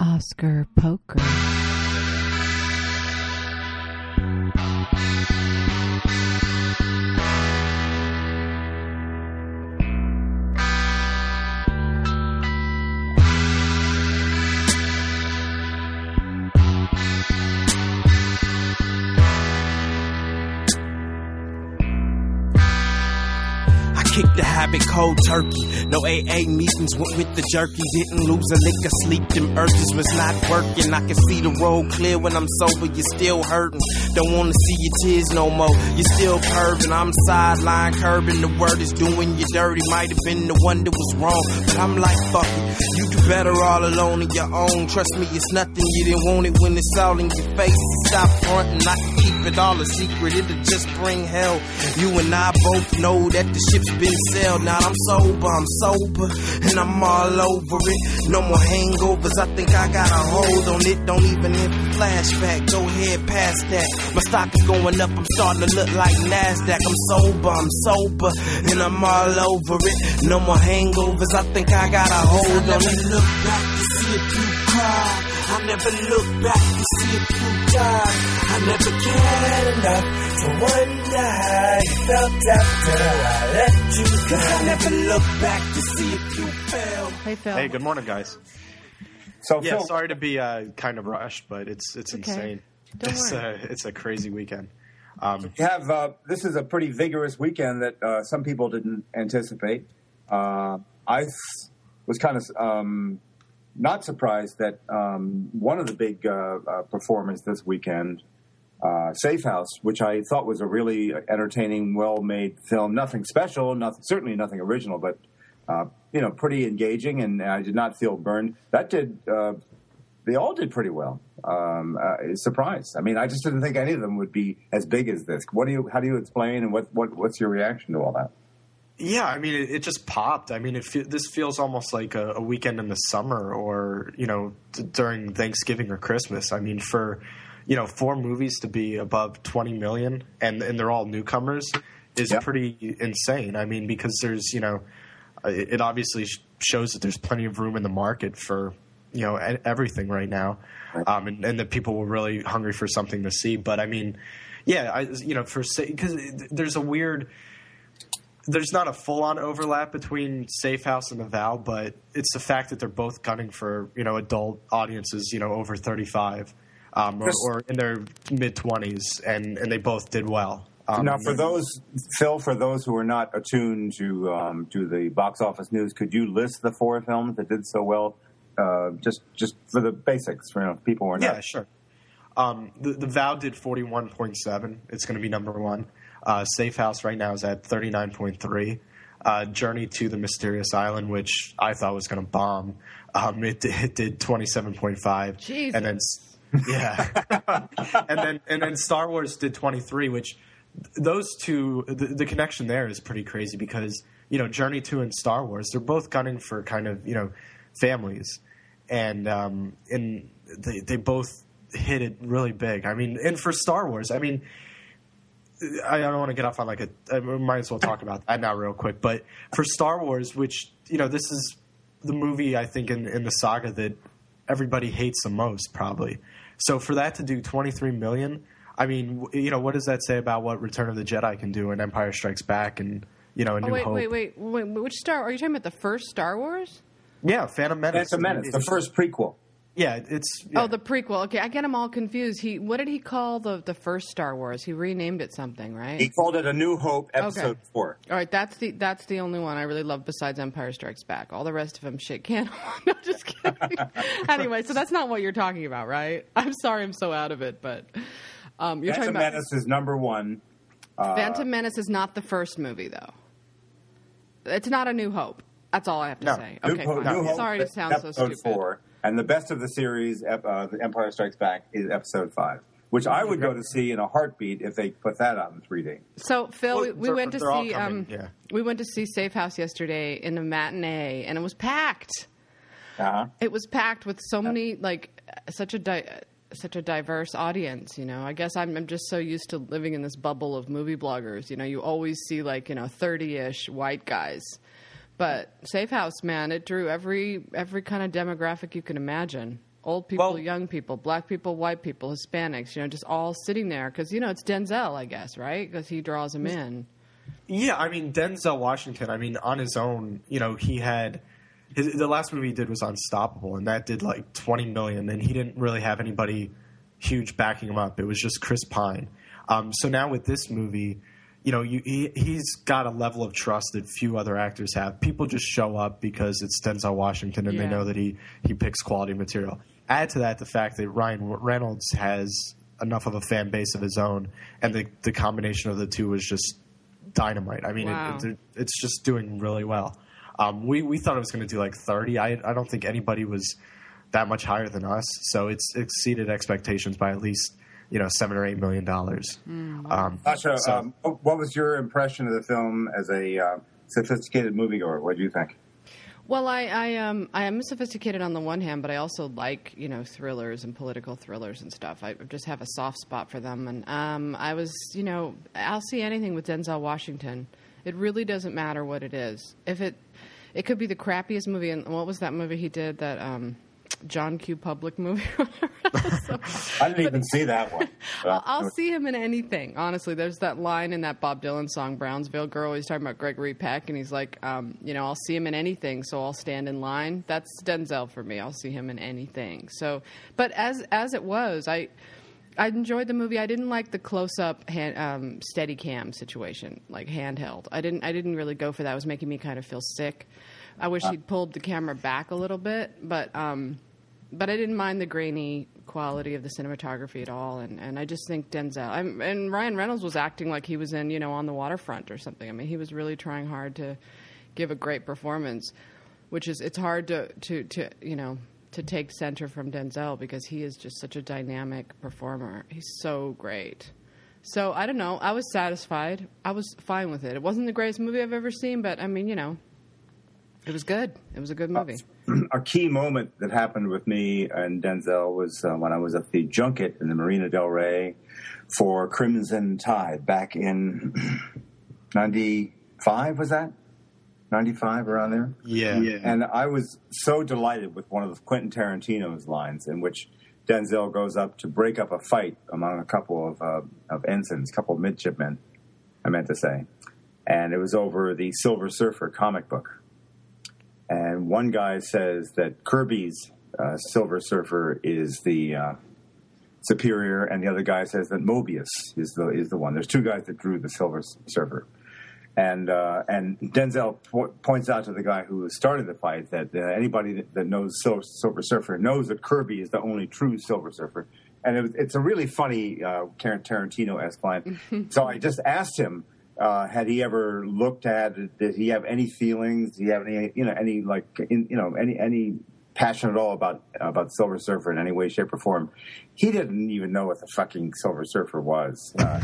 Oscar Poker. The habit cold turkey. No AA meetings went with the jerky. Didn't lose a lick of sleep. Them urges was not working. I can see the road clear when I'm sober. You're still hurting. Don't wanna see your tears no more. You're still curving. I'm sideline curbing. The word is doing you dirty. Might have been the one that was wrong. But I'm like, fuck it. You do better all alone on your own. Trust me, it's nothing. You didn't want it when it's all in your face. Stop fronting. I keep it all a secret. It'll just bring hell. You and I both know that the ship's been sailed. Now I'm sober, I'm sober, and I'm all over it. No more hangovers, I think I got a hold on it. Don't even hit flashback, go ahead past that. My stock is going up, I'm starting to look like NASDAQ. I'm sober, I'm sober, and I'm all over it. No more hangovers, I think I got a hold on it. Look back to see if you cry. I never look back to see if you die. I never cared enough to wonder how you felt after I let you go. I never look back to see if you fell. Hey, Phil. Hey, good morning, guys. So Yeah, Phil, sorry to be uh, kind of rushed, but it's it's okay. insane. Don't it's worry. a it's a crazy weekend. Um, you have uh, this is a pretty vigorous weekend that uh, some people didn't anticipate. Uh, I s- was kind of um, not surprised that um, one of the big uh, uh, performers this weekend, uh, Safe House, which I thought was a really entertaining, well-made film. Nothing special, nothing, certainly nothing original, but uh, you know, pretty engaging, and I did not feel burned. That did. Uh, they all did pretty well. Um, uh, surprised. I mean, I just didn't think any of them would be as big as this. What do you? How do you explain? And what, what what's your reaction to all that? Yeah, I mean, it, it just popped. I mean, it this feels almost like a, a weekend in the summer, or you know, d- during Thanksgiving or Christmas. I mean, for you know, four movies to be above twenty million, and and they're all newcomers, is Yep. pretty insane. I mean, because there's you know, uh, it, it obviously shows that there's plenty of room in the market for you know everything right now, um, and, and that people were really hungry for something to see. But I mean, yeah, I, you know, for because there's a weird there's not a full on overlap between Safe House and The Vow, but it's the fact that they're both gunning for you know adult audiences, you know over 35 um, or, or in their mid 20s, and and they both did well. Um, now, for those Phil, for those who are not attuned to um, to the box office news, could you list the four films that did so well? Uh, just just for the basics, for you know, people who are not. Yeah, sure. Um, the, the Vow did 41.7. It's going to be number one. Uh, Safe House right now is at 39.3. Uh, Journey to the Mysterious Island, which I thought was going to bomb, um, it, it did 27.5. Jesus. And then, yeah. and then and then Star Wars did 23, which those two, the, the connection there is pretty crazy because, you know, Journey 2 and Star Wars, they're both gunning for kind of, you know, families. And, um, and they, they both hit it really big. I mean, and for Star Wars, I mean, I don't want to get off on like a. Uh, I might as well talk about that now, real quick. But for Star Wars, which you know, this is the movie I think in, in the saga that everybody hates the most, probably. So for that to do 23 million, I mean, you know, what does that say about what Return of the Jedi can do and Empire Strikes Back and you know, A Oh, New wait, Hope? wait, wait, wait. Which Star? Are you talking about the first Star Wars? Yeah, Phantom Menace. It's a menace. The first prequel. Yeah, it's. Yeah. Oh, the prequel. Okay, I get them all confused. He, what did he call the the first Star Wars? He renamed it something, right? He called it A New Hope, Episode Okay. Four. All right, that's the that's the only one I really love besides Empire Strikes Back. All the rest of them shit can't. No, just kidding. anyway, so that's not what you're talking about, right? I'm sorry, I'm so out of it, but um, you're Phantom talking about Menace is number one. Phantom Menace is not the first movie, though. It's not a New Hope. That's all I have to No. say. New Okay, Hope- fine. Hope Sorry to is sound so stupid. four, and the best of the series, uh, The Empire Strikes Back, is episode five, which I would go to see in a heartbeat if they put that out in 3D. So Phil, Well, we, we went to see um, yeah. we went to see Safe House yesterday in a matinee, and it was packed. Uh-huh. It was packed with so many like such a di- such a diverse audience. You know, I guess I'm, I'm just so used to living in this bubble of movie bloggers. You know, you always see like you know thirty ish white guys, but Safe House, man, it drew every every kind of demographic you can imagine. Old people, Well- young people, black people, white people, Hispanics, you know, just all sitting there because, you know, it's Denzel, I guess, right? Because he draws them in. Yeah, I mean Denzel Washington. I mean, on his own, you know, he had his, the last movie he did was Unstoppable, and that did like twenty million, and he didn't really have anybody huge backing him up. It was just Chris Pine. Um, so now with this movie, you know, you, he, he's got a level of trust that few other actors have. People just show up because it's Denzel Washington, and they know that he he picks quality material. Add to that the fact that Ryan Reynolds has enough of a fan base of his own, and the the combination of the two was just dynamite. I mean, Wow. it, it, it's just doing really well. Um, we we thought it was going to do like thirty. I I don't think anybody was that much higher than us. So it's exceeded expectations by at least you know seven or eight million dollars. Um, Sasha, so- um, what was your impression of the film as a uh, sophisticated moviegoer? What do you think? Well, I, I um I am sophisticated on the one hand, but I also like you know thrillers and political thrillers and stuff. I just have a soft spot for them, and um I was you know I'll see anything with Denzel Washington. It really doesn't matter what it is. If it it could be the crappiest movie. And what was that movie he did? That um John Q. Public movie. I didn't even see that one. I'll, I'll see him in anything. Honestly, there's that line in that Bob Dylan song "Brownsville Girl." He's talking about Gregory Peck, and he's like, um, you know, I'll see him in anything, so I'll stand in line. That's Denzel for me. I'll see him in anything. So, but as as it was, I. I enjoyed the movie. I didn't like the close-up hand, um, steady cam situation, like handheld. I didn't. I didn't really go for that. It was making me kind of feel sick. I wish he'd pulled the camera back a little bit, but um, but I didn't mind the grainy quality of the cinematography at all. And, and I just think Denzel I'm, and Ryan Reynolds was acting like he was in you know on the waterfront or something. I mean, he was really trying hard to give a great performance, which is it's hard to to to you know to take center from Denzel because he is just such a dynamic performer. He's so great. So I don't know. I was satisfied. I was fine with it. It wasn't the greatest movie I've ever seen, but I mean, you know, it was good. It was a good movie. a key moment that happened with me and Denzel was uh, when I was at the junket in the Marina Del Rey for Crimson Tide back in '95. Was that '95 around there? yeah, And I was so delighted with one of Quentin Tarantino's lines in which Denzel goes up to break up a fight among a couple of, uh, of ensigns, a couple of midshipmen, I meant to say. And it was over the Silver Surfer comic book. And one guy says that Kirby's uh, Silver Surfer is the uh, superior, and the other guy says that Moebius is the is the one. There's two guys that drew the Silver Surfer, and uh, and Denzel po- points out to the guy who started the fight that uh, anybody that, that knows Silver, Silver Surfer knows that Kirby is the only true Silver Surfer, and it was, it's a really funny uh, Tarantino-esque line. so I just asked him. Uh, had he ever looked at it? Did he have any feelings? Did he have any, you know, any like, in, you know, any any passion at all about about Silver Surfer in any way, shape, or form? He didn't even know what the fucking Silver Surfer was. Uh,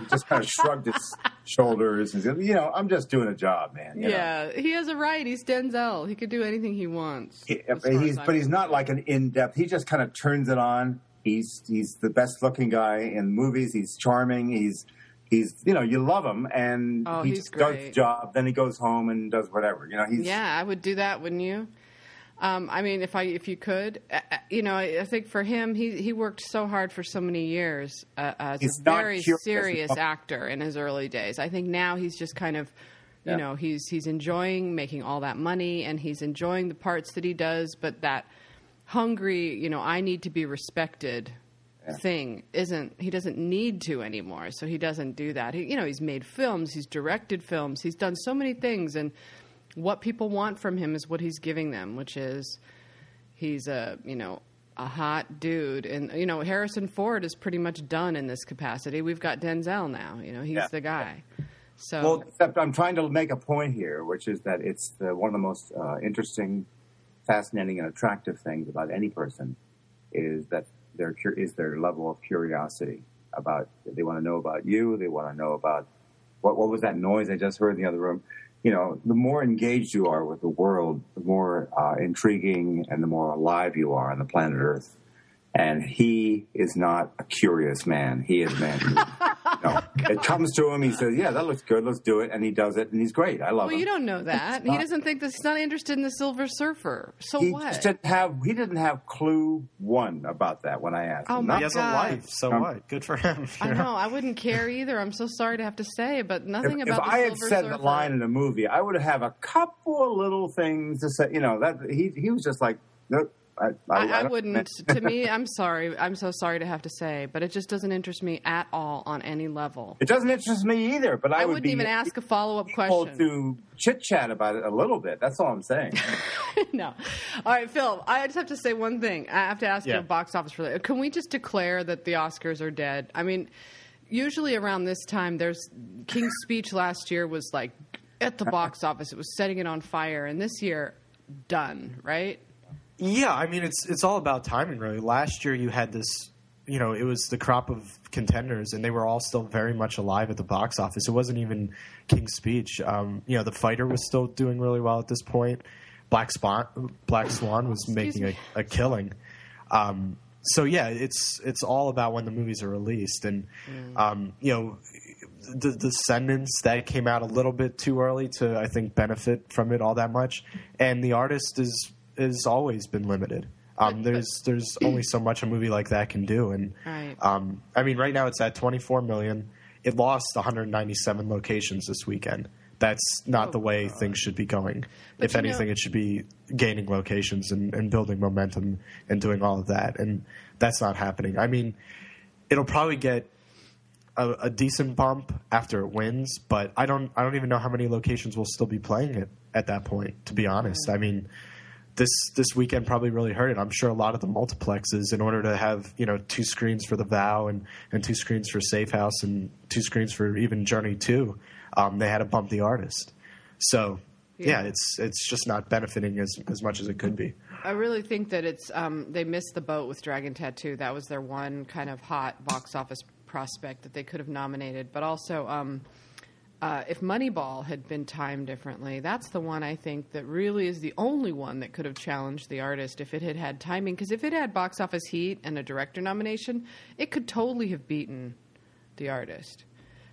he just kind of shrugged his shoulders and said, "You know, I'm just doing a job, man." you know. Yeah, he has a right. He's Denzel. He could do anything he wants. He- he's, but he's not like an in depth. He just kind of turns it on. He's he's the best looking guy in movies. He's charming. He's he's you know you love him and Oh, he just does the job. Then he goes home and does whatever. You know he's Yeah, I would do that, wouldn't you? Um, I mean, if I if you could, uh, uh, you know, I, think for him, he he worked so hard for so many years uh, as He's a very serious actor in his early days. I think now he's just kind of, you Yeah. know, he's he's enjoying making all that money and he's enjoying the parts that he does, but that hungry, you know, I need to be respected thing isn't he doesn't need to anymore so he doesn't do that. He, you know he's made films he's directed films he's done so many things and what people want from him is what he's giving them which is he's a you know a hot dude. And you know harrison ford is pretty much done in this capacity. We've got denzel now you know he's Yeah. the guy. So Well, except I'm trying to make a point here, which is that it's the, one of the most uh, interesting, fascinating, and attractive things about any person is that their is their level of curiosity about. They want to know about you. They want to know about what what was that noise I just heard in the other room. You know, the more engaged you are with the world, the more uh, intriguing and the more alive you are on the planet Earth. And he is not a curious man. He is man No, it comes to him. He says, "Yeah, that looks good. Let's do it," and he does it, and he's great. I love it. Well, him. you don't know that. He doesn't think this. He's not interested in the Silver Surfer. So he what? didn't have he didn't have clue one about that when I asked Oh, him. my He has God. a life, so Um, what? Good for him. I you know. I wouldn't care either. I'm so sorry to have to say, but nothing if about the I had Silver said Surfer. the line in a movie, I would have a couple of little things to say. You know that he he was just like, nope. I, I, I, don't- wouldn't. to me, I'm sorry. I'm so sorry to have to say, but it just doesn't interest me at all on any level. It doesn't interest me either. But I, I would wouldn't be even ask a follow up able question. to chit chat about it a little bit. That's all I'm saying. no. All right, Phil. I just have to say one thing. I have to ask Yeah. you box office related. Can we just declare that the Oscars are dead? I mean, usually around this time, there's King's Speech last year was like at the box office. It was setting it on fire, and this year, done. Right? Yeah, I mean it's it's all about timing, really. Last year you had this, you know, it was the crop of contenders, and they were all still very much alive at the box office. It wasn't even King's Speech. Um, you know, The Fighter was still doing really well at this point. Black Swan, Black Swan was making a, a killing. Um, so yeah, it's it's all about when the movies are released, and um, you know, the Descendants that came out a little bit too early to I think benefit from it all that much, and the artist is is always been limited. Um, there's there's only so much a movie like that can do, and Right. um, I mean right now it's at 24 million. It lost 197 locations this weekend. That's not Oh, the way things should be going. But if you know- anything, it should be gaining locations and, and building momentum and doing all of that, and that's not happening. I mean, it'll probably get a, a decent bump after it wins, but I don't I don't even know how many locations will still be playing it at that point. To be honest, I mean, this this weekend probably really hurt it. I'm sure a lot of the multiplexes, in order to have you know two screens for the Vow and and two screens for Safe House and two screens for even Journey Two, um, they had to bump the artist. So yeah, Yeah. it's it's just not benefiting as as much as it could be. I really think that it's um, they missed the boat with Dragon Tattoo. That was their one kind of hot box office prospect that they could have nominated. But also, um, uh, if Moneyball had been timed differently, that's the one I think that really is the only one that could have challenged the artist if it had had timing. Because if it had box office heat and a director nomination, it could totally have beaten the artist.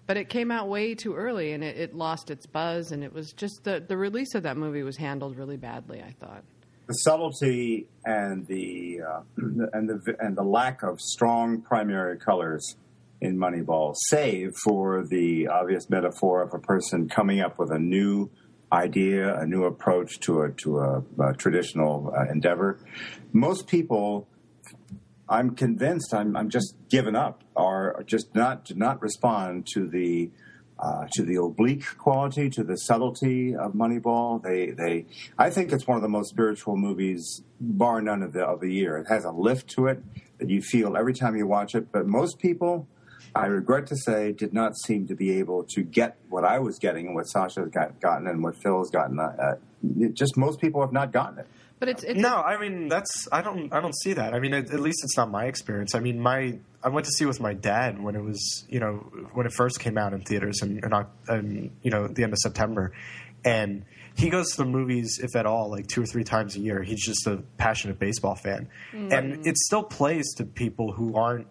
But it came out way too early, and it, it lost its buzz. And it was just the the release of that movie was handled really badly. I thought. the subtlety and the uh, and the and the lack of strong primary colors in Moneyball, save for the obvious metaphor of a person coming up with a new idea, a new approach to a to a, a traditional uh, endeavor. Most people, I'm convinced, I'm I'm just given up, are just not do not respond to the uh, to the oblique quality, to the subtlety of Moneyball. They, they, I think it's one of the most spiritual movies, bar none of the of the year. It has a lift to it that you feel every time you watch it. But most people, I regret to say, did not seem to be able to get what I was getting and what Sasha's got, gotten and what Phil's gotten. Uh, it, just most people have not gotten it. But it's, it's No, I mean that's I don't I don't see that. I mean at, at least it's not my experience. I mean my I went to see it with my dad when it was you know when it first came out in theaters in, in, Oc- you know the end of September, and he goes to the movies if at all like two or three times a year. He's just a passionate baseball fan, and it still plays to people who aren't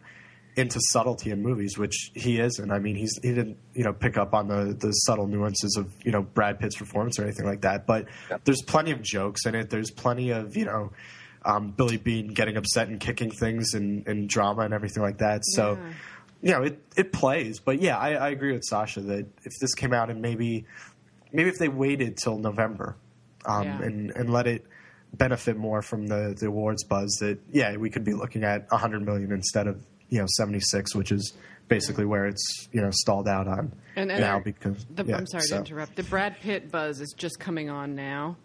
into subtlety in movies, which he isn't. I mean, he's he didn't you know pick up on the the subtle nuances of you know Brad Pitt's performance or anything like that. But there's plenty of jokes in it. There's plenty of you know um, Billy Beane getting upset and kicking things and, and drama and everything like that. So Yeah. you know it it plays. But yeah, I, I agree with Sasha that if this came out and maybe maybe if they waited till November um, Yeah. and and let it benefit more from the, the awards buzz that yeah we could be looking at 100 million instead of you know 76 which is basically where it's you know stalled out on And- and now our- because The, yeah, I'm sorry so. to interrupt. The Brad Pitt buzz is just coming on now.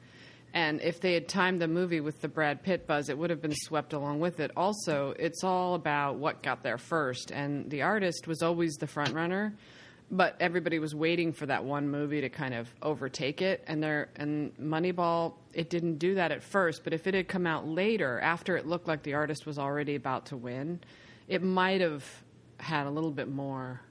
And if they had timed the movie with the Brad Pitt buzz, it would have been swept along with it. Also, it's all about what got there first. And the artist was always the front runner, but everybody was waiting for that one movie to kind of overtake it. And there and Moneyball, it didn't do that at first. But if it had come out later, after it looked like the artist was already about to win, it might have had a little bit more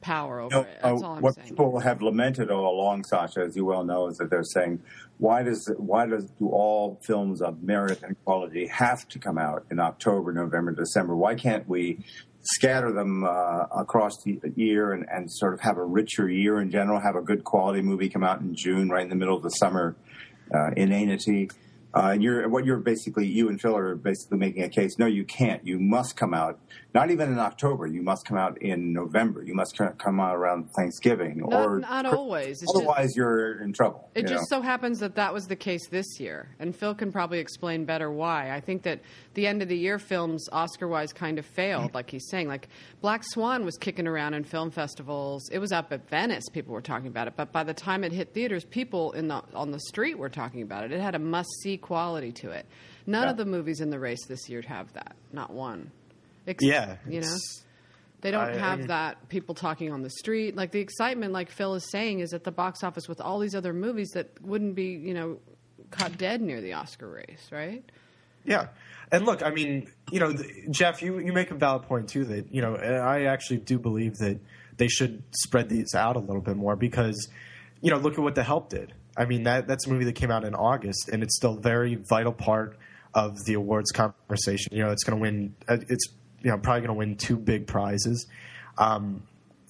power over No, it. That's uh, all I'm what saying. people have lamented all along, Sasha, as you well know, is that they're saying, why does why does do all films of merit and quality have to come out in October, November, December? Why can't we scatter them uh, across the year and, and sort of have a richer year in general? Have a good quality movie come out in June, right in the middle of the summer uh, inanity. Uh, and you're what you're basically you and Phil are basically making a case. No, you can't. You must come out not even in October. You must come out in November. You must come out around Thanksgiving Not, or not always. It's just, otherwise you're in trouble. It just know? so happens that that was the case this year, and Phil can probably explain better why. I think that the end of the year films, Oscar-wise, kind of failed, like he's saying. Like Black Swan was kicking around in film festivals. It was up at Venice; people were talking about it. But by the time it hit theaters, people in the on the street were talking about it. It had a must-see quality to it. None Yeah. of the movies in the race this year have that. Not one. Ex- Yeah, you know. They don't I- have I- that people talking on the street. Like the excitement, like Phil is saying, is at the box office with all these other movies that wouldn't be, you know, caught dead near the Oscar race, right? Yeah. And look, I mean, you know, th- Jeff, you, you make a valid point too that, you know, I actually do believe that they should spread these out a little bit more because, you know, look at what The Help did. I mean, that that's a movie that came out in August and it's still a very vital part of the awards conversation. You know, it's going to win, uh, it's, you know, probably going to win two big prizes. Um,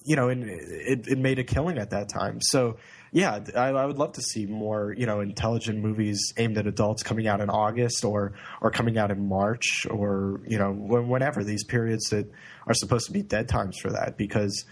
you know, and it, it made a killing at that time. So, yeah, I, I would love to see more, you know, intelligent movies aimed at adults coming out in August or or coming out in March or you know whenever these periods that are supposed to be dead times for that because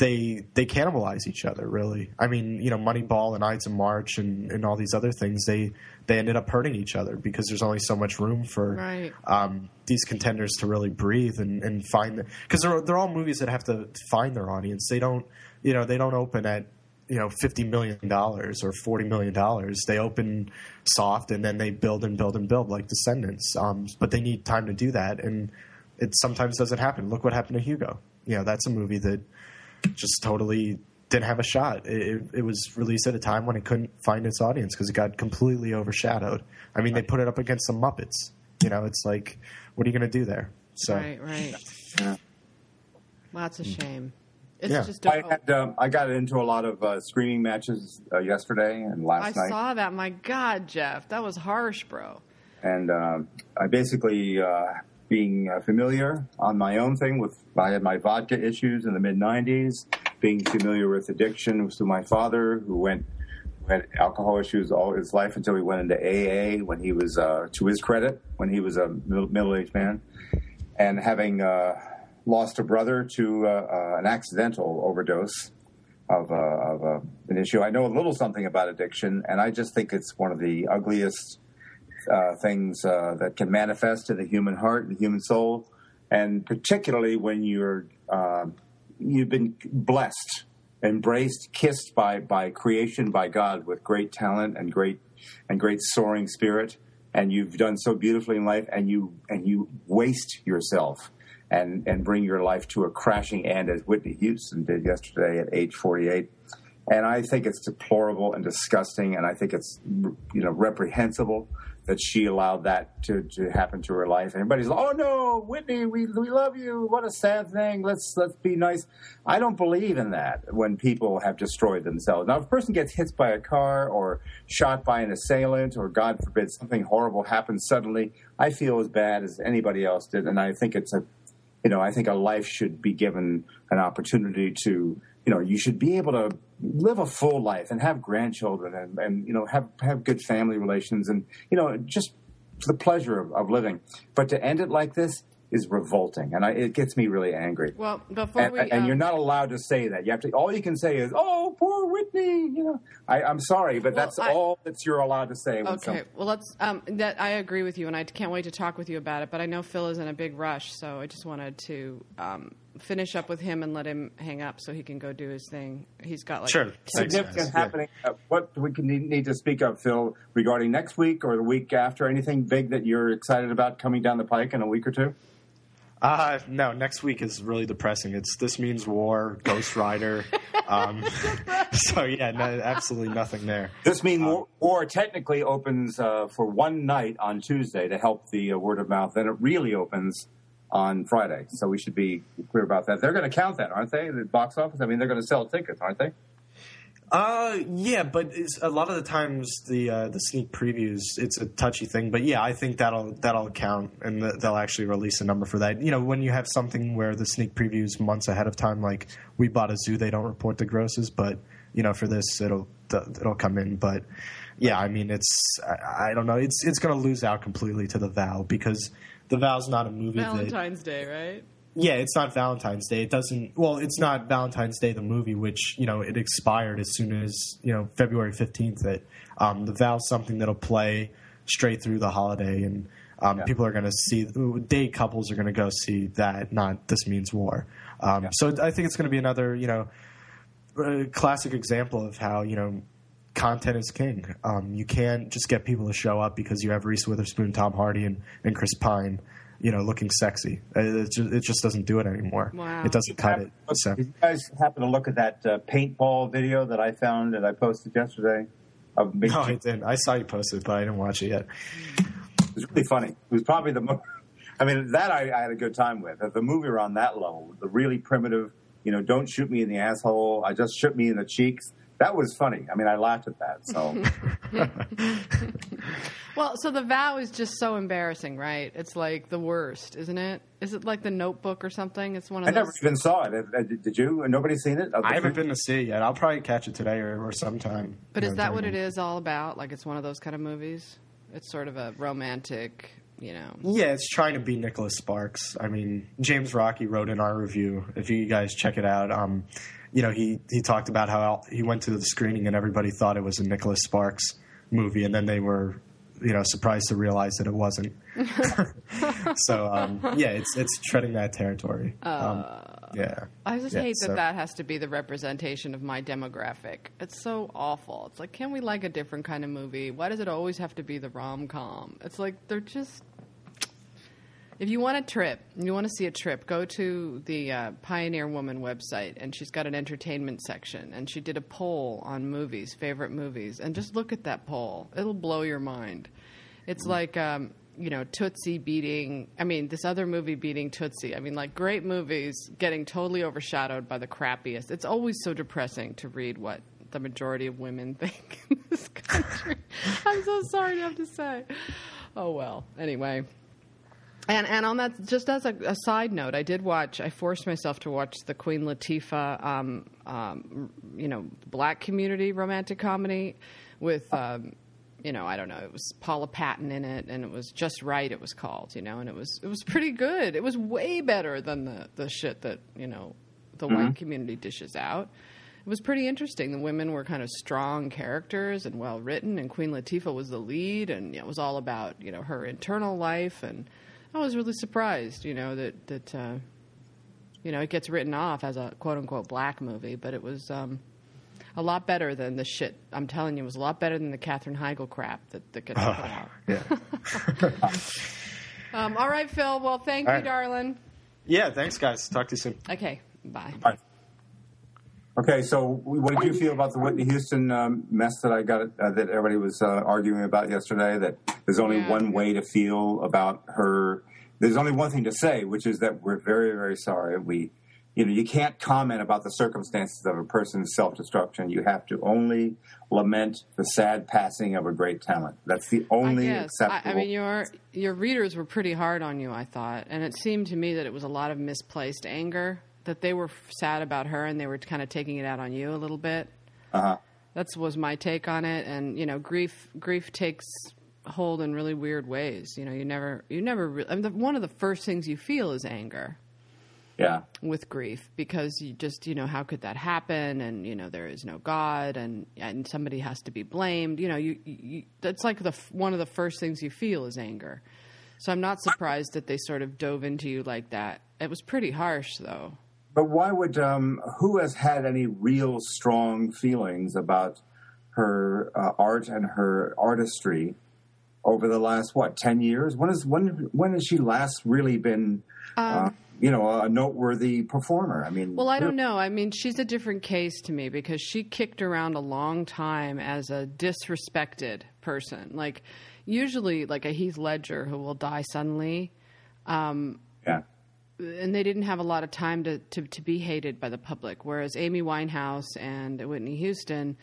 they they cannibalize each other really. I mean, you know, Moneyball and Ides of March and, and all these other things they they ended up hurting each other because there's only so much room for Right. um, these contenders to really breathe and, and find because they're they're all movies that have to find their audience. They don't you know they don't open at you know fifty million dollars or forty million dollars. They open soft and then they build and build and build like Descendants. Um, but they need time to do that, and it sometimes doesn't happen. Look what happened to Hugo. You know that's a movie that just totally didn't have a shot. It, it, it was released at a time when it couldn't find its audience because it got completely overshadowed. I mean, they put it up against the Muppets. You know, it's like, what are you going to do there? So, Right, right. Yeah. Well, that's a shame. It's Yeah. just. I had um, I got into a lot of uh, screening matches uh, yesterday and last I night, I saw that. My God, Jeff, that was harsh, bro. and uh, I basically uh, being uh, familiar on my own thing with I had my vodka issues in the mid '90s, being familiar with addiction with my father who went who had alcohol issues all his life until he went into AA when he was uh, to his credit when he was a middle aged man, and having uh, lost a brother to uh, uh, an accidental overdose of, uh, of an issue. I know a little something about addiction, and I just think it's one of the ugliest uh, things uh, that can manifest in the human heart and the human soul, and particularly when you're uh, you've been blessed, embraced, kissed by by creation, by God, with great talent and great and great soaring spirit, and you've done so beautifully in life, and you and you waste yourself. And, and bring your life to a crashing end as Whitney Houston did yesterday at age 48 and I think it's deplorable and disgusting, and I think it's you know reprehensible that she allowed that to, to happen to her life. Everybody's like, "Oh no, Whitney, we we love you. What a sad thing. Let's let's be nice." I don't believe in that when people have destroyed themselves. Now, if a person gets hit by a car or shot by an assailant, or God forbid something horrible happens suddenly, I feel as bad as anybody else did, and I think it's a you know, I think a life should be given an opportunity to, you know, you should be able to live a full life and have grandchildren and, and you know, have, have good family relations and, you know, just for the pleasure of, of living. But to end it like this is revolting. And I, it gets me really angry. Well, before And, we. and um, you're not allowed to say that. You have to. All you can say is, "Oh, poor Whitney." You know, I, I'm sorry, but Well, that's I- all that you're allowed to say. Okay, well, let's. Um, that I agree with you, and I can't wait to talk with you about it. But I know Phil is in a big rush, so I just wanted to um, finish up with him and let him hang up so he can go do his thing. He's got like Sure. 10 Thanks, significant guys. Yeah. happening. Uh, what do we can need, need to speak of, Phil, regarding next week or the week after? Anything big that you're excited about coming down the pike in a week or two? Uh, no, next week is really depressing. It's This Means War, Ghost Rider. um, so, yeah, no, absolutely nothing there. This means war, war technically opens uh, for one night on Tuesday to help the uh, word of mouth. Then it really opens on Friday. So we should be clear about that. They're going to count that, aren't they? The box office. I mean, they're going to sell tickets, aren't they? Uh, yeah, but a lot of the times the uh, the sneak previews it's a touchy thing. But yeah, I think that'll that'll count, and th- they'll actually release a number for that. You know, when you have something where the sneak previews months ahead of time, like we bought a zoo, they don't report the grosses, but you know, for this it'll it'll come in. But yeah, I mean, it's I, I don't know, it's it's going to lose out completely to the Vow because the Vow's not a movie. Valentine's that, Day, right? yeah, it's not Valentine's Day. It doesn't. Well, it's not Valentine's Day the movie, which you know it expired as soon as you know February fifteenth. That um, the Vow's something that'll play straight through the holiday, and um, yeah. people are going to see. Day couples are going to go see that. Not this means war. Um, yeah. So I think it's going to be another you know classic example of how you know content is king. Um, you can't just get people to show up because you have Reese Witherspoon, Tom Hardy, and, and Chris Pine you know, looking sexy. Uh, it just, it just doesn't do it anymore. Wow. It doesn't cut it. So. Did you guys happen to look at that uh, paintball video that I found that I posted yesterday? Of no, I didn't. I saw you posted, but I didn't watch it yet. It was really funny. It was probably the most. I mean, that I, I had a good time with. The movie around that level, the really primitive, you know, don't shoot me in the asshole. I just shoot me in the cheeks that was funny. I mean, I laughed at that. So, well, so the vow is just so embarrassing, right? It's like the worst, isn't it? Is it like the Notebook or something? It's one of. I those... never even saw it. Did you? Nobody's seen it. I haven't been to see it yet. I'll probably catch it today or, or sometime. But is know, that what it is all about? Like it's one of those kind of movies? It's sort of a romantic you know. Yeah, it's trying to be Nicholas Sparks. I mean, James Rocchi wrote in our review. If you guys check it out, um, you know, he he talked about how he went to the screening and everybody thought it was a Nicholas Sparks movie, and then they were, you know, surprised to realize that it wasn't. so um, yeah, it's it's treading that territory. Uh, um, yeah, I just yeah, hate that so. that has to be the representation of my demographic. It's so awful. It's like, can we like a different kind of movie? Why does it always have to be the rom com? It's like they're just if you want a trip, you want to see a trip, go to the uh, Pioneer Woman website, and she's got an entertainment section, and she did a poll on movies, favorite movies, and just look at that poll. It'll blow your mind. It's mm-hmm. like, um, you know, Tootsie beating, I mean, this other movie beating Tootsie. I mean, like great movies getting totally overshadowed by the crappiest. It's always so depressing to read what the majority of women think in this country. I'm so sorry to have to say. Oh, well. Anyway. And and on that, just as a, a, side note, I did watch. I forced myself to watch the Queen Latifah, um, um, you know, black community romantic comedy with, um, you know, I don't know. It was Paula Patton in it, and it was just right. It was called, you know, and it was it was pretty good. It was way better than the the shit that you know the mm-hmm. white community dishes out. It was pretty interesting. The women were kind of strong characters and well written, and Queen Latifah was the lead, and it was all about you know her internal life and I was really surprised, you know, that that uh, you know it gets written off as a quote unquote black movie, but it was um, a lot better than the shit. I'm telling you, it was a lot better than the Katherine Heigl crap that, that gets put out. Yeah. um, all right, Phil. Well, thank all you, right. darling. Yeah, thanks, guys. Talk to you soon. Okay, bye. Bye. Okay, so what did you feel about the Whitney Houston um, mess that I got uh, that everybody was uh, arguing about yesterday? That there's only yeah. one way to feel about her. There's only one thing to say, which is that we're very, very sorry. We, you know, you can't comment about the circumstances of a person's self-destruction. You have to only lament the sad passing of a great talent. That's the only I acceptable. I, I mean, your your readers were pretty hard on you, I thought, and it seemed to me that it was a lot of misplaced anger that they were sad about her and they were kind of taking it out on you a little bit. Uh-huh. That was my take on it, and you know, grief grief takes hold in really weird ways. You know, you never you never. Re- I mean, the, one of the first things you feel is anger. Yeah. With grief, because you just you know how could that happen, and you know there is no God, and and somebody has to be blamed. You know, you, you that's like the one of the first things you feel is anger. So I'm not surprised that they sort of dove into you like that. It was pretty harsh, though. But why would um, who has had any real strong feelings about her uh, art and her artistry over the last what ten years? When is when when has she last really been? Uh, um, uh, you know, a noteworthy performer. I mean, well, I don't know. I mean, she's a different case to me because she kicked around a long time as a disrespected person. Like, usually, like a Heath Ledger who will die suddenly. Um, yeah and they didn't have a lot of time to, to, to be hated by the public. Whereas Amy Winehouse and Whitney Houston,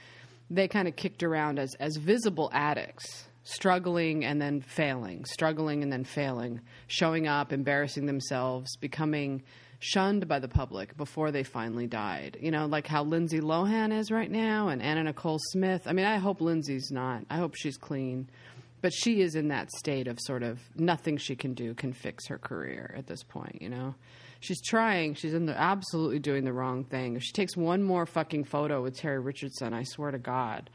they kind of kicked around as, as visible addicts, struggling and then failing, struggling and then failing, showing up, embarrassing themselves, becoming shunned by the public before they finally died. You know, like how Lindsay Lohan is right now and Anna Nicole Smith. I mean, I hope Lindsay's not. I hope she's clean. But she is in that state of sort of nothing she can do can fix her career at this point, you know? She's trying. She's in the absolutely doing the wrong thing. If she takes one more fucking photo with Terry Richardson, I swear to God,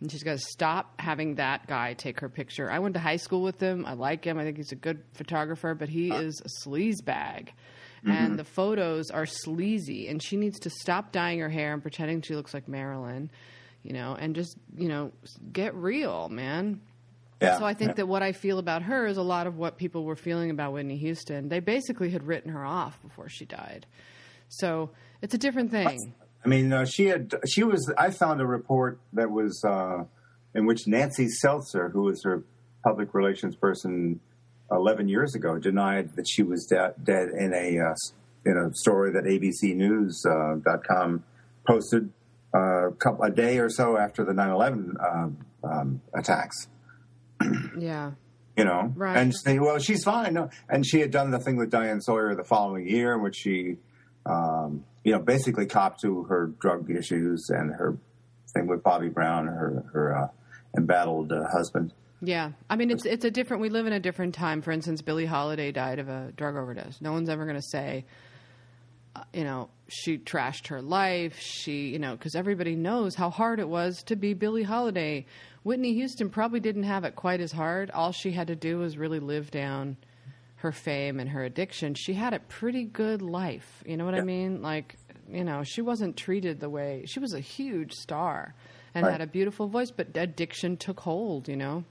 and she's got to stop having that guy take her picture. I went to high school with him. I like him. I think he's a good photographer, but he uh. is a sleaze bag. And mm-hmm. the photos are sleazy, and she needs to stop dyeing her hair and pretending she looks like Marilyn, you know, and just, you know, get real, man. Yeah. So I think Yeah. that what I feel about her is a lot of what people were feeling about Whitney Houston. They basically had written her off before she died. So it's a different thing. I mean, uh, she had she was. I found a report that was uh, in which Nancy Seltzer, who was her public relations person eleven years ago, denied that she was de- dead in a uh, in a story that ABCNews.com uh, .com posted uh, a couple a day or so after the 9/11 um, um, attacks. Yeah. you know, Right. and say, well, she's fine. No. And she had done the thing with Diane Sawyer the following year, in which she, um, you know, basically copped to her drug issues and her thing with Bobby Brown, her her uh, embattled uh, husband. Yeah. I mean, it's it's a different. We live in a different time. For instance, Billie Holiday died of a drug overdose. No one's ever going to say, you know, she trashed her life. She, you know, because everybody knows how hard it was to be Billie Holiday. Whitney Houston probably didn't have it quite as hard. All she had to do was really live down her fame and her addiction. She had a pretty good life. You know what I mean? Like, you know, she wasn't treated the way she was a huge star and Right. had a beautiful voice, but addiction took hold. You know.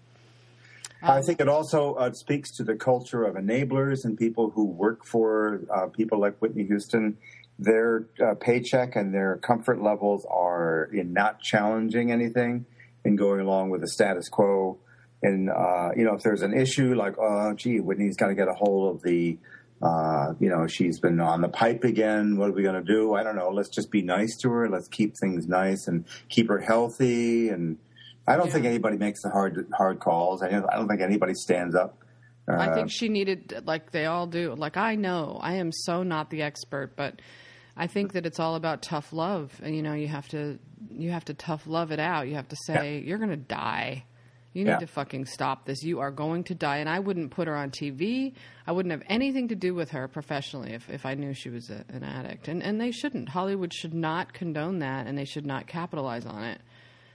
I think it also uh, speaks to the culture of enablers and people who work for uh, people like Whitney Houston. Their uh, paycheck and their comfort levels are in not challenging anything and going along with the status quo. And uh, you know, if there's an issue like, oh, gee, Whitney's got to get a hold of the, uh, you know, she's been on the pipe again. What are we going to do? I don't know. Let's just be nice to her. Let's keep things nice and keep her healthy and. I don't Yeah. think anybody makes the hard hard calls. I don't, I don't think anybody stands up. Uh, I think she needed, like they all do. Like I know, I am so not the expert, but I think that it's all about tough love. And you know, you have to, you have to tough love it out. You have to say, you're going to die. You need Yeah. to fucking stop this. You are going to die. And I wouldn't put her on TV. I wouldn't have anything to do with her professionally if, if I knew she was a, an addict. And and they shouldn't. Hollywood should not condone that, and they should not capitalize on it.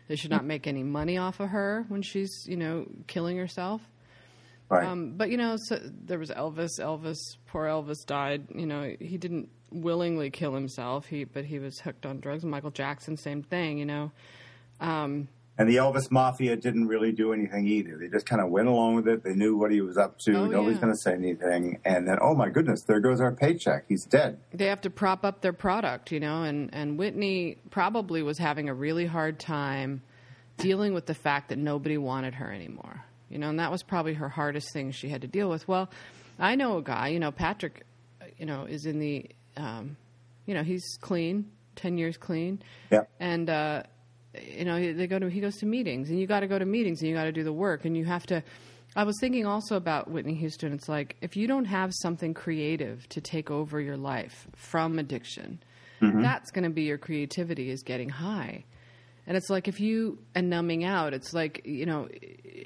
They should not make any money off of her when she's, you know, killing herself. right. Um, but you know, so there was Elvis. Elvis, poor Elvis died. You know, he didn't willingly kill himself. He, but he was hooked on drugs. Michael Jackson, same thing. You know, um, and the Elvis Mafia didn't really do anything either. They just kind of went along with it. They knew what he was up to. Oh, Nobody's yeah. going to say anything. And then, oh my goodness, there goes our paycheck. He's dead. they have to prop up their product. You know, and and Whitney probably was having a really hard time dealing with the fact that nobody wanted her anymore. You know, and that was probably her hardest thing she had to deal with. Well, I know a guy. You know, Patrick. You know, is in the. Um, you know, he's clean, ten years clean. Yeah. and uh, you know they go to he goes to meetings and you got to go to meetings and you got to do the work and you have to i was thinking also about whitney houston. It's like if you don't have something creative to take over your life from addiction mm-hmm. that's going to be your creativity is getting high. And it's like if you and numbing out it's like you know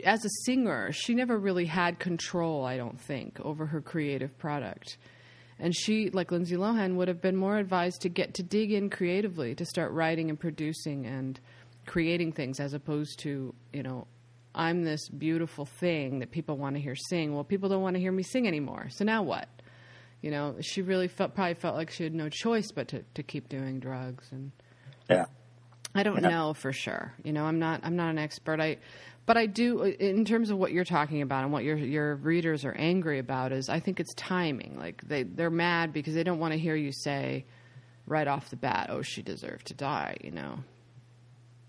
as a singer she never really had control i don't think over her creative product. And she, like Lindsay Lohan, would have been more advised to get to dig in creatively, to start writing and producing and creating things, as opposed to, you know, I'm this beautiful thing that people want to hear sing. Well, people don't want to hear me sing anymore. So now what? You know, she really felt probably felt like she had no choice but to, to keep doing drugs and Yeah. I don't Yeah. know for sure. You know, I'm not I'm not an expert. I but I do in terms of what you're talking about and what your your readers are angry about is I think it's timing. Like they they're mad because they don't want to hear you say right off the bat, "Oh, she deserved to die," you know.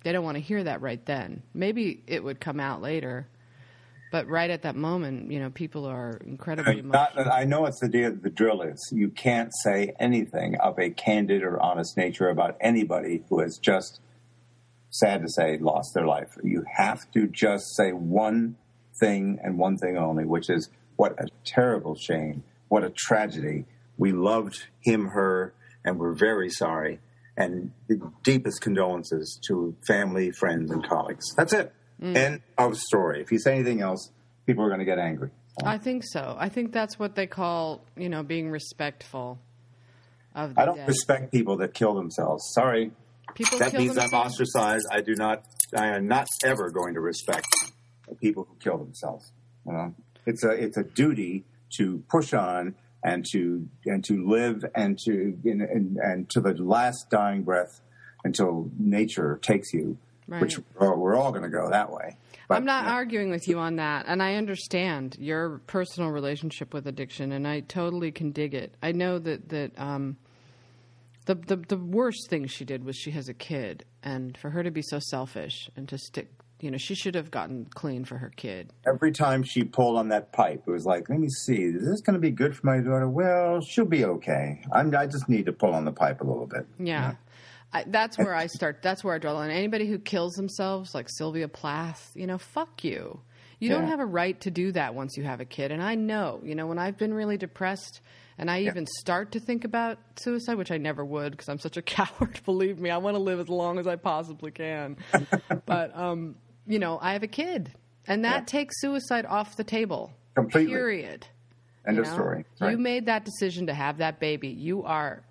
They don't want to hear that right then. Maybe it would come out later. But right at that moment, you know, people are incredibly Not. I know it's the deal. The drill is you can't say anything of a candid or honest nature about anybody who has just, sad to say, lost their life. You have to just say one thing and one thing only, which is what a terrible shame, what a tragedy. We loved him, her, and we're very sorry. And the deepest condolences to family, friends, and colleagues. That's it. Mm. End of story. If you say anything else, people are going to get angry. I think so. I think that's what they call, you know, being respectful of the I don't dead. respect people that kill themselves. Sorry. People that kill means I'm ostracized. I do not. I am not ever going to respect people who kill themselves. You know, it's a it's a duty to push on and to and to live and to and, and, and to the last dying breath until nature takes you, which Right. we're all, we're all going to go that way. But, I'm not you know, arguing with you on that, and I understand your personal relationship with addiction, and I totally can dig it. I know that that um, the, the the worst thing she did was she has a kid, and for her to be so selfish and to stick, you know, she should have gotten clean for her kid. every time she pulled on that pipe, it was like, let me see, is this going to be good for my daughter? Well, she'll be okay. I'm, I just need to pull on the pipe a little bit. Yeah. I, that's where I start. That's where I draw the line. Anybody who kills themselves, like Sylvia Plath, you know, fuck you. You don't have a right to do that once you have a kid. And I know, you know, when I've been really depressed and I even start to think about suicide, which I never would because I'm such a coward, believe me. I want to live as long as I possibly can. but, um, you know, I have a kid. And that Yeah. takes suicide off the table. Completely. Period. End You of know? story. You made that decision to have that baby. You are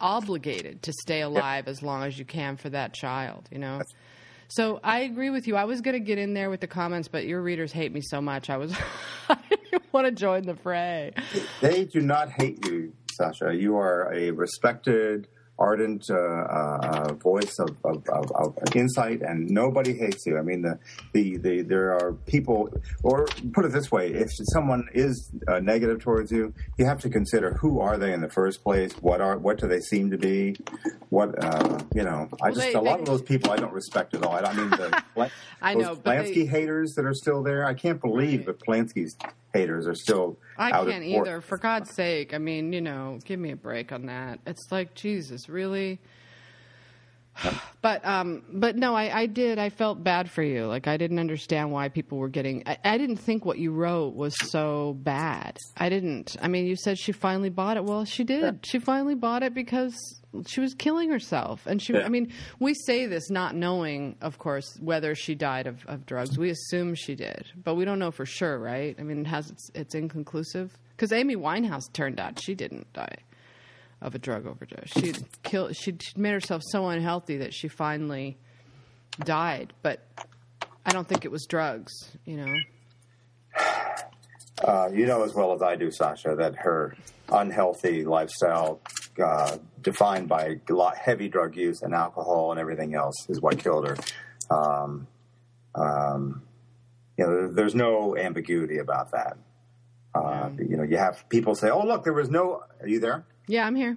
obligated to stay alive as long as you can for that child, you know? So I agree with you. I was going to get in there with the comments, but your readers hate me so much. I was, I didn't want to join the fray. They do not hate you, Sasha. You are a respected, ardent uh, uh, voice of, of, of, of insight, and nobody hates you. I mean, the, the, the there are people, or put it this way: if someone is uh, negative towards you, you have to consider who are they in the first place. What are what do they seem to be? What uh, you know? I just they- a lot they- of those people I don't respect at all. I, I mean, the I those know, Polanski they- haters that are still there. I can't believe that Polanski's haters are still. I out can't either. For God's sake. I mean, you know, give me a break on that. It's like, Jesus, really? But um, but no, I, I did. I felt bad for you. Like I didn't understand why people were getting. I, I didn't think what you wrote was so bad. I didn't. I mean, you said she finally bought it. Well, she did. She finally bought it because she was killing herself, and she. Yeah. I mean, we say this not knowing, of course, whether she died of, of drugs. We assume she did, but we don't know for sure, right? I mean, it has it's, it's inconclusive because Amy Winehouse turned out she didn't die of a drug overdose. She killed. She made herself so unhealthy that she finally died. But I don't think it was drugs. You know. Uh, you know as well as I do, Sasha, that her unhealthy lifestyle, uh, defined by a lot heavy drug use and alcohol and everything else, is what killed her. Um, um, you know, there's no ambiguity about that. Uh, You know, you have people say, "Oh, look, there was no." Are you there? Yeah, I'm here.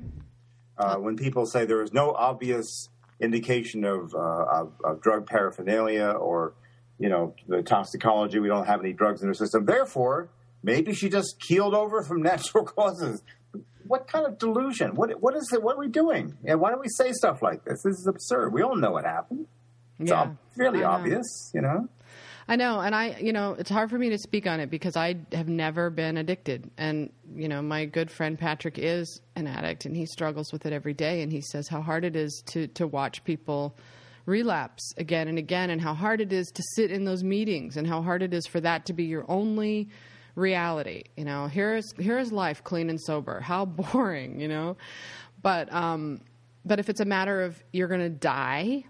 Uh, when people say there was no obvious indication of, uh, of, of drug paraphernalia or, you know, the toxicology, we don't have any drugs in her system. Therefore, maybe she just keeled over from natural causes. What kind of delusion? What what is it? What are we doing? And why do we say stuff like this? This is absurd. We all know what happened. It's Yeah, ob- really obvious, you know. I know, and I, you know, it's hard for me to speak on it because I have never been addicted, and you know, my good friend Patrick is an addict, and he struggles with it every day, and he says how hard it is to to watch people relapse again and again, and how hard it is to sit in those meetings, and how hard it is for that to be your only reality. You know, here's here's life clean and sober. How boring, you know, but um, but if it's a matter of you're going to die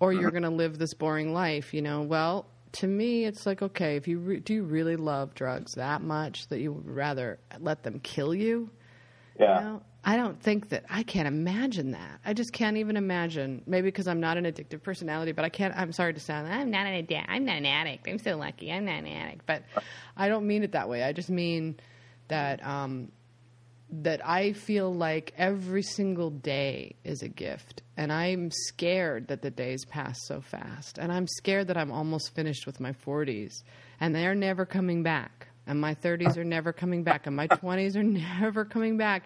or you're going to live this boring life, you know. Well, to me, it's like okay, if you re- do you really love drugs that much that you would rather let them kill you? Yeah. You know? I don't think that I can't imagine that. I just can't even imagine. Maybe because I'm not an addictive personality, but I can't. I'm sorry to sound. I'm not an addict. I'm not an addict. I'm so lucky. I'm not an addict. But I don't mean it that way. I just mean that um, that I feel like every single day is a gift. And I'm scared that the days pass so fast. And I'm scared that I'm almost finished with my 40s and they're never coming back. And my 30s are never coming back, and my 20s are never coming back.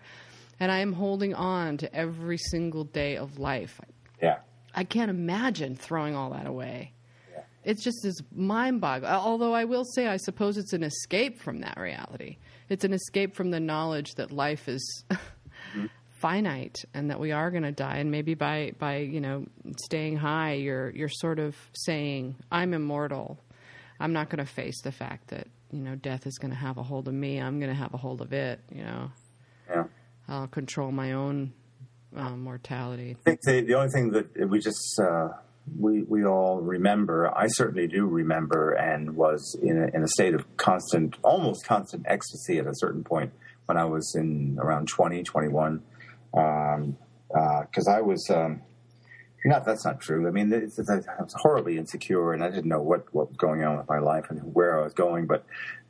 And I am holding on to every single day of life. Yeah. I can't imagine throwing all that away. It's just this mind boggling. Although I will say, I suppose it's an escape from that reality. It's an escape from the knowledge that life is finite and that we are going to die. And maybe by, by you know staying high, you're you're sort of saying, "I'm immortal. I'm not going to face the fact that you know death is going to have a hold of me. I'm going to have a hold of it. You know, Yeah. I'll control my own uh, mortality." I think the, the only thing that we just uh, we we all remember, I certainly do remember, and was in a, in a state of constant, almost constant ecstasy at a certain point when I was in around 20, 21. Um, because I was, um, not that's not true. I mean, it's, it's, I was horribly insecure, and I didn't know what what was going on with my life and where I was going. But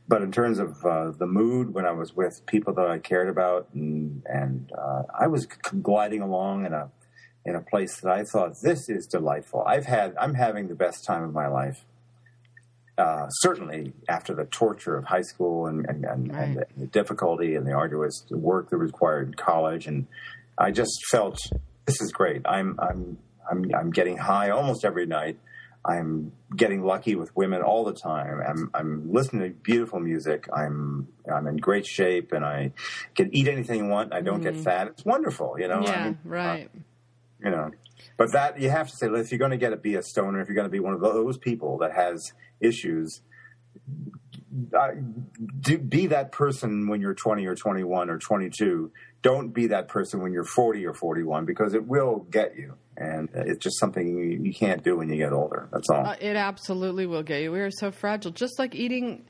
but in terms of uh, the mood when I was with people that I cared about, and and uh, I was gliding along in a in a place that I thought this is delightful. I've had I'm having the best time of my life. Uh, certainly after the torture of high school and, and, and, and the, the difficulty and the arduous work that was required in college, and I just felt this is great. I'm I'm I'm I'm getting high almost every night. I'm getting lucky with women all the time. I'm I'm listening to beautiful music. I'm I'm in great shape, and I can eat anything I want. I don't get fat. It's wonderful, you know. I Yeah, mean, right. You know but that you have to say if you're going to get to be a stoner if you're going to be one of those people that has issues uh, do, be that person when you're 20 or 21 or 22 don't be that person when you're 40 or 41 because it will get you and it's just something you, you can't do when you get older that's all Uh, it absolutely will get you. We are so fragile. Just like eating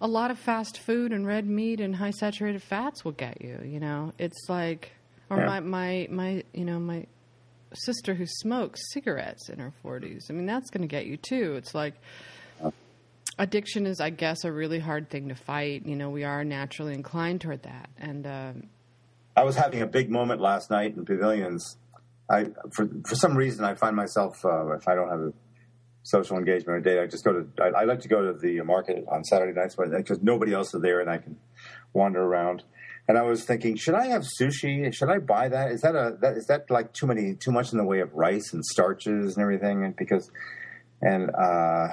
a lot of fast food and red meat and high saturated fats will get you. You know, it's like, or Yeah. my my my you know my sister who smokes cigarettes in her forties. I mean, that's going to get you too. It's like addiction is, I guess, a really hard thing to fight. You know, we are naturally inclined toward that, and um, I was having a big moment last night in pavilions. I for for some reason I find myself uh, if I don't have a social engagement or date, I just go to. I, I like to go to the market on Saturday nights because nobody else is there and I can wander around. And I was thinking, should I have sushi? Should I buy that? Is that a that is that like too many too much in the way of rice and starches and everything? And because and uh,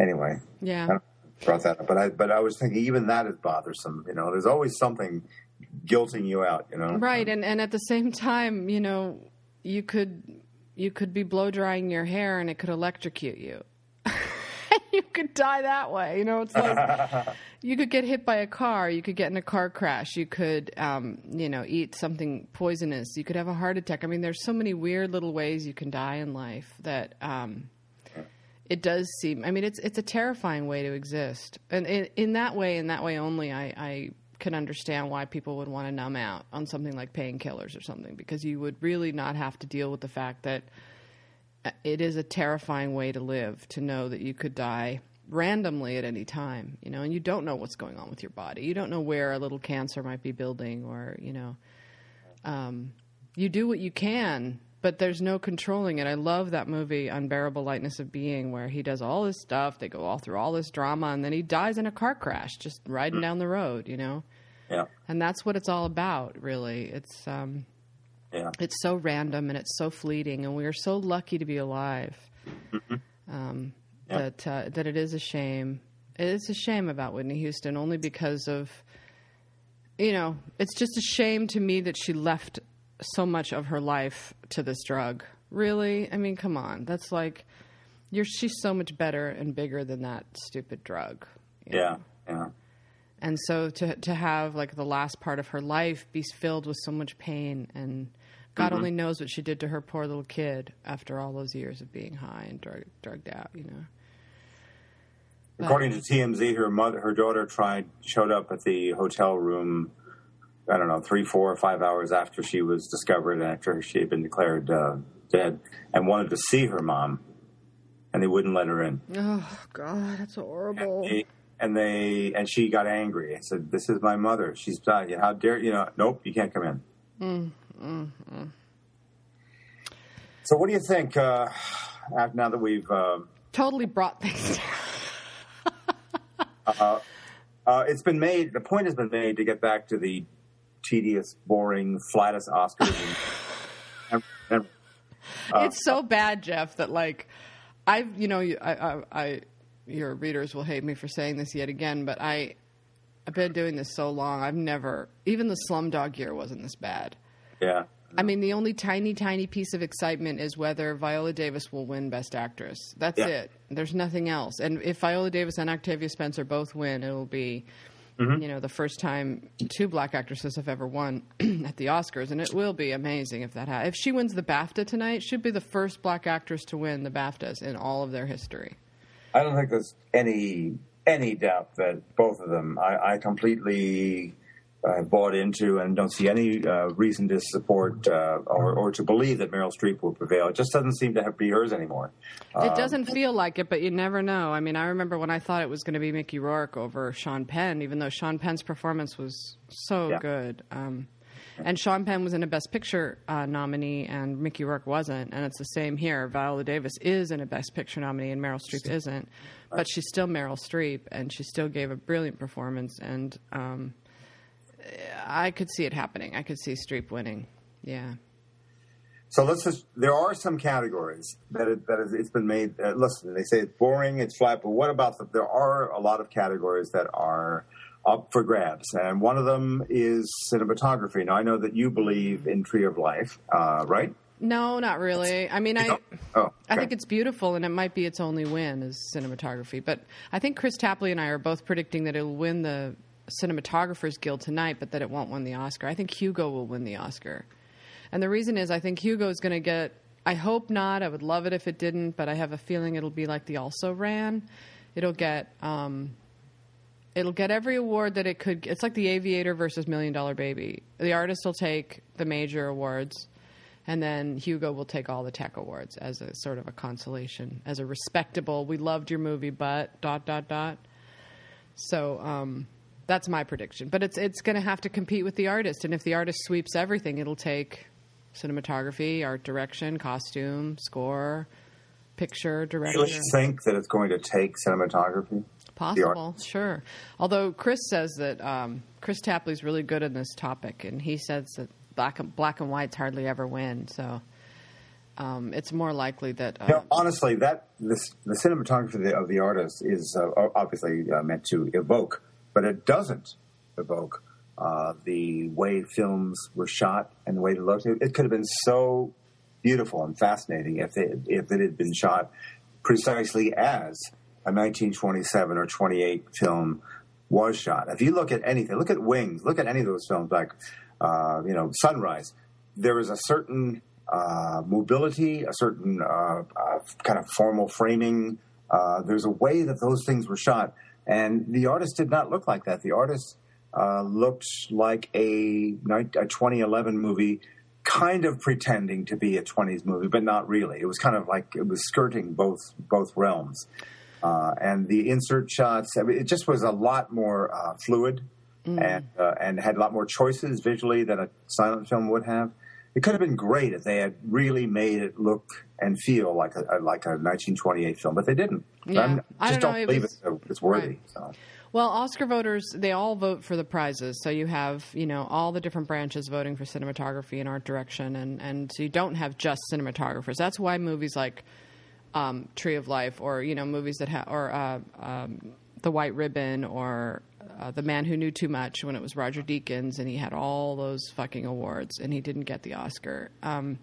anyway, yeah. I brought that up, but I but I was thinking even that is bothersome. You know, there's always something guilting you out. You know, Right, and and at the same time, you know, you could you could be blow drying your hair and it could electrocute you. You could die that way. You know, it's like you could get hit by a car, you could get in a car crash, you could um, you know, eat something poisonous, you could have a heart attack. I mean, there's so many weird little ways you can die in life that um it does seem i mean it's it's a terrifying way to exist and in, in that way in that way only i i can understand why people would want to numb out on something like painkillers or something because you would really not have to deal with the fact that it is a terrifying way to live to know that you could die randomly at any time you know and you don't know what's going on with your body you don't know where a little cancer might be building or you know um, you do what you can, but there's no controlling it. I love that movie, Unbearable Lightness of Being, where he does all this stuff. They go all through all this drama, and then he dies in a car crash, just riding down the road, you know. yeah, And that's what it's all about, really. It's um, yeah. it's so random and it's so fleeting, and we are so lucky to be alive. Um, Yeah. That uh, that it is a shame. It is a shame about Whitney Houston, only because of, you know, it's just a shame to me that she left so much of her life to this drug. Really, I mean, come on, that's like, you're she's so much better and bigger than that stupid drug. Yeah, know? yeah. And so to to have like the last part of her life be filled with so much pain and God only knows what she did to her poor little kid after all those years of being high and drug, drugged out, you know. According to TMZ, her mother, her daughter tried, showed up at the hotel room. I don't know, three, four, or five hours after she was discovered, after she had been declared uh, dead, and wanted to see her mom, and they wouldn't let her in. Oh God, that's horrible. They- and they and she got angry and said, "This is my mother. She's died. How dare you know? Nope, you can't come in." So, what do you think? Uh, now that we've uh, Totally brought things down. uh, uh, it's been made. The point has been made to get back to the tedious, boring, flattest Oscars. and, and, Uh, it's so bad, Jeff, that like I've you know I, I, I your readers will hate me for saying this yet again, but I I've been doing this so long. I've never even the Slumdog year wasn't this bad. Yeah. I mean, the only tiny, tiny piece of excitement is whether Viola Davis will win Best Actress. That's Yeah. it. There's nothing else. And if Viola Davis and Octavia Spencer both win, it'll be, mm-hmm. you know, the first time two black actresses have ever won at the Oscars, and it will be amazing if that happens. If she wins the BAFTA tonight, she'd be the first black actress to win the BAFTAs in all of their history. I don't think there's any any doubt that both of them. I, I completely uh, bought into and don't see any uh, reason to support uh, or, or to believe that Meryl Streep will prevail. It just doesn't seem to have be hers anymore. It doesn't feel like it, but you never know. I mean, I remember when I thought it was going to be Mickey Rourke over Sean Penn, even though Sean Penn's performance was so Yeah. good. Um, and Sean Penn was in a Best Picture uh, nominee, and Mickey Rourke wasn't. And it's the same here. Viola Davis is in a Best Picture nominee, and Meryl Streep isn't. But she's still Meryl Streep, and she still gave a brilliant performance. And um, I could see it happening. I could see Streep winning. Yeah. So let's just. There are some categories that it, that is, it's been made. Uh, listen, they say it's boring, it's flat, but what about the? There are a lot of categories that are up for grabs, and one of them is cinematography. Now I know that you believe in Tree of Life, uh, right? No, not really. I mean, I. Oh, okay. I think it's beautiful, and it might be its only win is cinematography. But I think Kris Tapley and I are both predicting that it'll win the Cinematographers Guild tonight, but that it won't win the Oscar. I think Hugo will win the Oscar, and the reason is I think Hugo is going to get. I hope not. I would love it if it didn't, but I have a feeling it'll be like the Also Ran. It'll get. Um, it'll get every award that it could. It's like the Aviator versus Million Dollar Baby. The artist will take the major awards, and then Hugo will take all the tech awards as a sort of a consolation, as a respectable. We loved your movie, but dot dot dot. So um, that's my prediction. But it's it's going to have to compete with the artist, and if the artist sweeps everything, it'll take cinematography, art direction, costume, score, picture, direction. Do You think that it's going to take cinematography? Possible, sure. Although Kris says that um, Kris Tapley's really good in this topic, and he says that black and, black and whites hardly ever win. So um, it's more likely that. Uh, honestly, that this, the cinematography of the, of the artist is uh, obviously uh, meant to evoke, but it doesn't evoke uh, the way films were shot and the way they looked. It, could have been so beautiful and fascinating if it, if it had been shot precisely as a 1927 or 28 film was shot. If you look at anything, look at Wings, look at any of those films like, uh, you know, Sunrise. There is a certain uh, mobility, a certain uh, uh, kind of formal framing. Uh, there's a way that those things were shot, and the artist did not look like that. The artist uh, looked like a, a 2011 movie, kind of pretending to be a 20s movie, but not really. It was kind of like it was skirting both both realms. Uh, and the insert shots, I mean, it just was a lot more uh, fluid and uh, and had a lot more choices visually than a silent film would have. It could have been great if they had really made it look and feel like a, like a 1928 film, but they didn't. Yeah. I'm- I just don't don't, believe was- it's, it's worthy. Right. So. Well, Oscar voters, they all vote for the prizes. So you have, you know, all the different branches voting for cinematography and art direction. And, and so you don't have just cinematographers. That's why movies like um, Tree of Life or, you know, movies that have, or uh, um, The White Ribbon or uh, The Man Who Knew Too Much when it was Roger Deakins and he had all those fucking awards and he didn't get the Oscar. Um,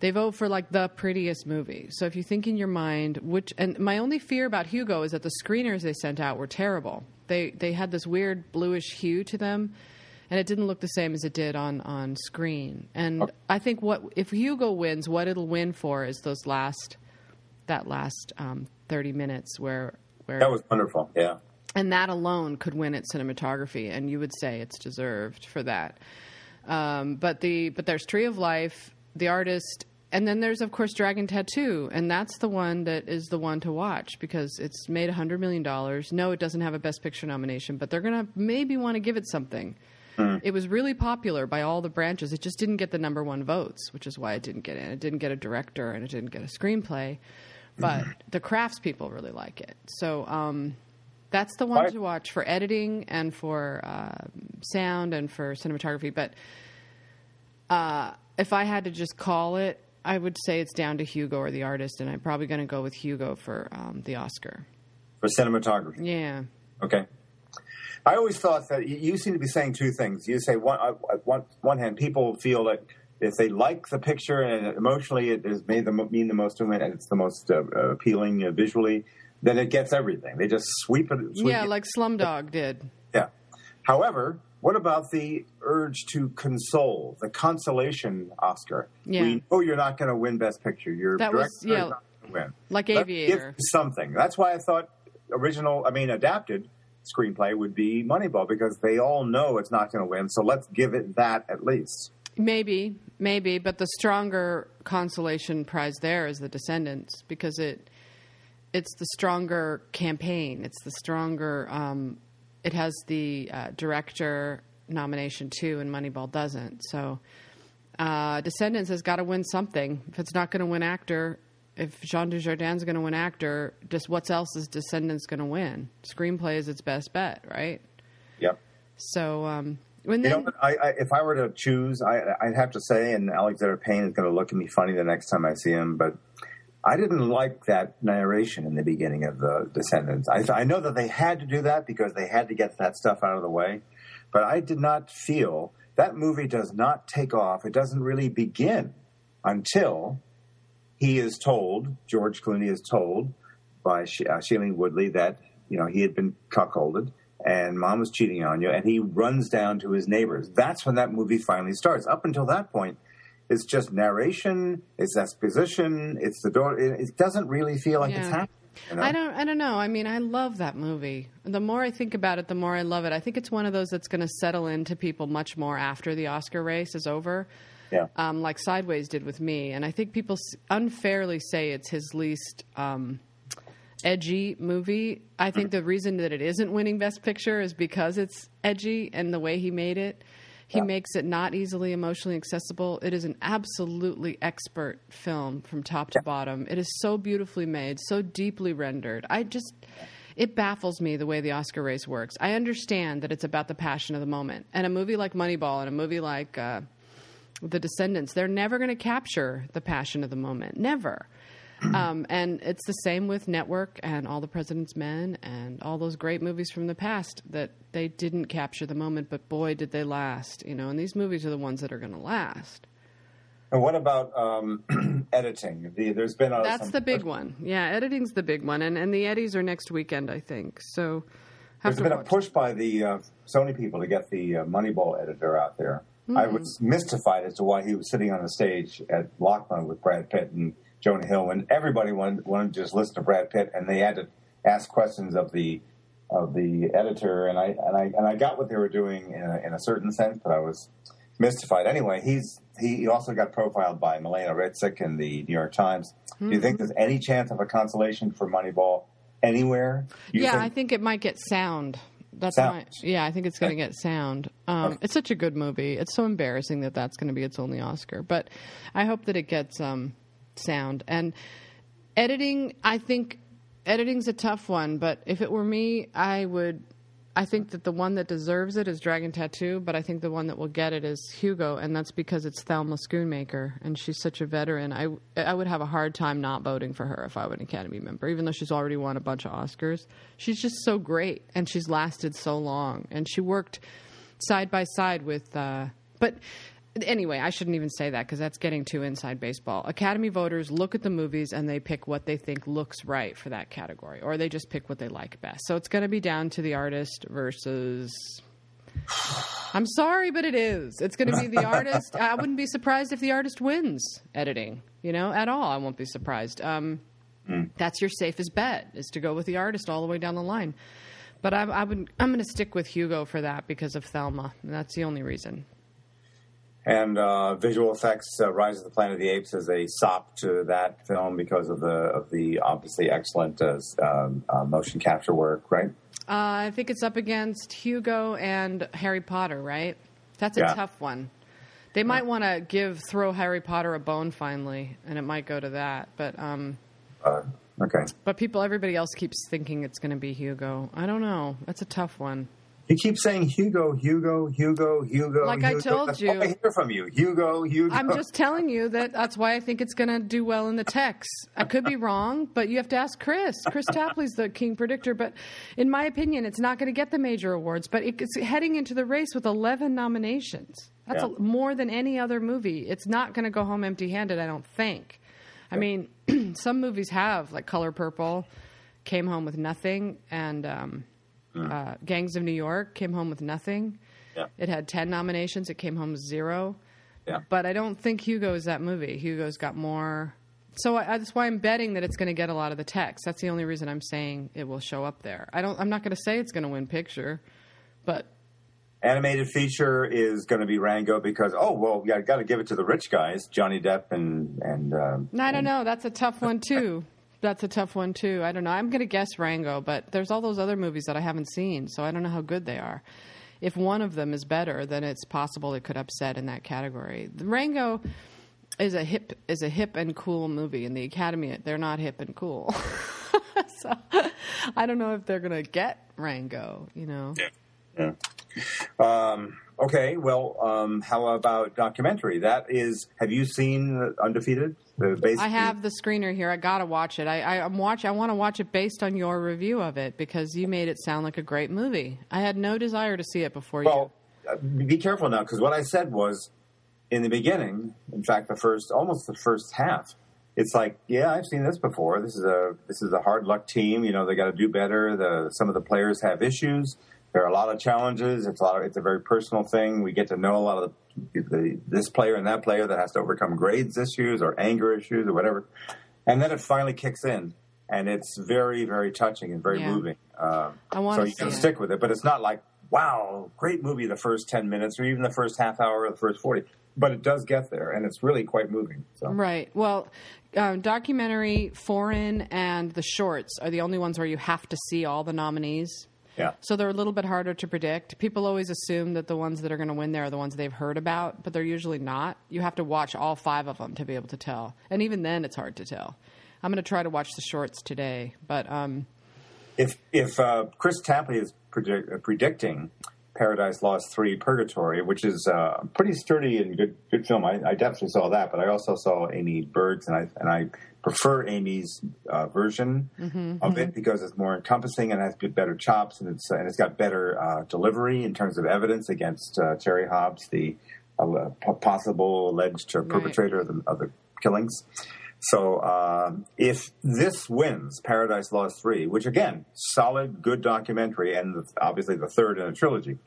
they vote for like the prettiest movie. So if you think in your mind, which and my only fear about Hugo is that the screeners they sent out were terrible. They they had this weird bluish hue to them, and it didn't look the same as it did on on screen. And I think what if Hugo wins, what it'll win for is those last that last um, thirty minutes where where That was wonderful. Yeah. And that alone could win at cinematography, and you would say it's deserved for that. Um, but the but there's Tree of Life, the artist, and then there's of course Dragon Tattoo, and that's the one that is the one to watch because it's made a hundred million dollars. No, it doesn't have a Best Picture nomination, but they're gonna maybe want to give it something. It was really popular by all the branches. It just didn't get the number one votes, which is why it didn't get in. It didn't get a director and it didn't get a screenplay, but the craftspeople really like it. So. Um, That's the one to watch for editing and for uh, sound and for cinematography. But uh, if I had to just call it, I would say it's down to Hugo or the artist, and I'm probably going to go with Hugo for um, the Oscar. for cinematography. Yeah. Okay. I always thought that you- you seem to be saying two things. You say one, uh, on one, one hand, people feel that if they like the picture and emotionally it has made them mean the most to them and it's the most uh, uh, appealing uh, visually, then it gets everything. They just sweep it. Sweep Yeah, it. like Slumdog did. yeah. However, what about the urge to console, the consolation Oscar? Yeah. We know you're not going to win Best Picture. Your That was- is yeah, not going to win. like Let's Aviator. something. That's why I thought original, I mean, adapted screenplay would be Moneyball because they all know it's not going to win. So let's give it that at least. Maybe, maybe, but the stronger consolation prize there is the Descendants because it it's the stronger campaign. It's the stronger. Um, it has the uh, director nomination too, and Moneyball doesn't. So, uh, Descendants has got to win something. If it's not going to win actor, if Jean Dujardin's going to win actor, just what else is Descendants going to win? Screenplay is its best bet, right? Yep. So, um, when You then, know. I, I, if I were to choose, I, I'd have to say, and Alexander Payne is going to look at me funny the next time I see him, but I didn't like that narration in the beginning of the Descendants. I, I know that they had to do that because they had to get that stuff out of the way, but I did not feel that movie does not take off. It doesn't really begin until he is told, George Clooney is told by Sh- uh, Shailene Woodley that you know he had been cuckolded and mom was cheating on you, and he runs down to his neighbors. That's when that movie finally starts. Up until that point, it's just narration, it's exposition, it's the door. It, it doesn't really feel like it's happening. You know? I don't. I don't know. I mean, I love that movie. The more I think about it, the more I love it. I think it's one of those that's going to settle into people much more after the Oscar race is over, Yeah. um, like Sideways did with me. And I think people unfairly say it's his least um, edgy movie. I think the reason that it isn't winning Best Picture is because it's edgy and the way he made it. He Yeah. makes it not easily emotionally accessible. It is an absolutely expert film from top to bottom. It is so beautifully made, so deeply rendered. I just it baffles me the way the Oscar race works. I understand that it's about the passion of the moment. And a movie like Moneyball and a movie like uh, The Descendants, they're never going to capture the passion of the moment. Never. Um, and it's the same with Network and All the President's Men and all those great movies from the past that they didn't capture the moment, but boy, did they last. You know, and these movies are the ones that are going to last. And what about um, editing? The, there's been a, That's some- the big one. Yeah, editing's the big one, and and the Eddies are next weekend, I think. So there's been a push by the uh, Sony people to get the uh, Moneyball editor out there. I Hmm. was mystified as to why he was sitting on the stage at Lachlan with Brad Pitt and Jonah Hill when everybody wanted, wanted to just listen to Brad Pitt and they had to ask questions of the of the editor and I and I and I got what they were doing in a, in a certain sense, but I was mystified. Anyway, he's he also got profiled by Melena Ryzik in the New York Times. Do you Mm-hmm. think there's any chance of a consolation for Moneyball anywhere? You yeah, think- I think it might get sound. That's Sound. my, yeah, I think it's going to get sound. Um, It's such a good movie. It's so embarrassing that that's going to be its only Oscar, but I hope that it gets um, sound and editing. I think editing's a tough one, but if it were me, I would. I think that the one that deserves it is Dragon Tattoo, but I think the one that will get it is Hugo, and that's because it's Thelma Schoonmaker, and she's such a veteran. I I would have a hard time not voting for her if I were an Academy member, even though she's already won a bunch of Oscars. She's just so great, and she's lasted so long, and she worked side by side with. Uh, but anyway, I shouldn't even say that because that's getting too inside baseball. Academy voters look at the movies and they pick what they think looks right for that category, or they just pick what they like best. So it's going to be down to the artist versus. I'm sorry, but it is. It's going to be the artist. I wouldn't be surprised if the artist wins editing, you know, at all. I won't be surprised. Um, That's your safest bet is to go with the artist all the way down the line. But I, I would, I'm going to stick with Hugo for that because of Thelma. And that's the only reason. And uh, visual effects, uh, Rise of the Planet of the Apes is a sop to that film because of the of the obviously excellent uh, um, uh, motion capture work, right? Uh, I think it's up against Hugo and Harry Potter, right? That's a Yeah. tough one. They might want to give throw Harry Potter a bone finally, and it might go to that. But um, Uh, Okay. But people, everybody else keeps thinking it's going to be Hugo. I don't know. That's a tough one. You keeps saying Hugo, Hugo, Hugo, Hugo. Like I told That's you. I hear from you. Hugo, Hugo. I'm just telling you that that's why I think it's going to do well in the text. I could be wrong, but you have to ask Kris. Kris Tapley's the king predictor, but in my opinion, it's not going to get the major awards. But it's heading into the race with 11 nominations. That's Yeah. a, more than any other movie. It's not going to go home empty-handed. I don't think. I mean, some movies have like Color Purple, came home with nothing, and um, uh, Gangs of New York came home with nothing. Yeah. It had 10 nominations. It came home zero. Yeah. But I don't think Hugo is that movie. Hugo's got more. So I, that's why I'm betting that it's going to get a lot of the text. That's the only reason I'm saying it will show up there. I don't. I'm not going to say it's going to win picture, but Animated feature is going to be Rango because oh well, yeah, got to give it to the rich guys, Johnny Depp and and. Um, I don't know. That's a tough one too. That's a tough one too. I don't know. I'm going to guess Rango, but there's all those other movies that I haven't seen, so I don't know how good they are. If one of them is better, then it's possible it could upset in that category. The Rango is a hip is a hip and cool movie, and the Academy they're not hip and cool. so I don't know if they're going to get Rango. You know. Yeah. Um, okay, well, um, how about documentary? That is, have you seen Undefeated? The I have the screener here. I gotta watch it. I, I I'm watch. I want to watch it based on your review of it because you made it sound like a great movie. I had no desire to see it before you Well, uh, be careful now because what I said was in the beginning. In fact, the first, almost the first half. It's like, yeah, I've seen this before. This is a this is a hard luck team. You know, they got to do better. The some of the players have issues. There are a lot of challenges. It's a lot. Of, it's a very personal thing. We get to know a lot of the, the this player and that player that has to overcome grades issues or anger issues or whatever. And then it finally kicks in, and it's very very touching and very Yeah. moving. Uh, I so you can stick with it, but it's not like wow, great movie the first ten minutes or even the first half hour or the first forty. But it does get there, and it's really quite moving. So. Right. Well, um, documentary, foreign, and the shorts are the only ones where you have to see all the nominees. Yeah. So they're a little bit harder to predict. People always assume that the ones that are going to win there are the ones they've heard about, but they're usually not. You have to watch all five of them to be able to tell, and even then, it's hard to tell. I'm going to try to watch the shorts today, but um, if if uh, Kris Tapley is predict, uh, predicting Paradise Lost three Purgatory, which is uh, a pretty sturdy and good good film, I, I definitely saw that. But I also saw Amy Berg's, and I and I prefer Amy's uh, version of it because it's more encompassing and has better chops, and it's and it's got better uh, delivery in terms of evidence against uh, Terry Hobbs, the uh, possible alleged perpetrator of, the, of the killings. So um, if this wins Paradise Lost 3, which again, solid, good documentary, and the, obviously the third in a trilogy,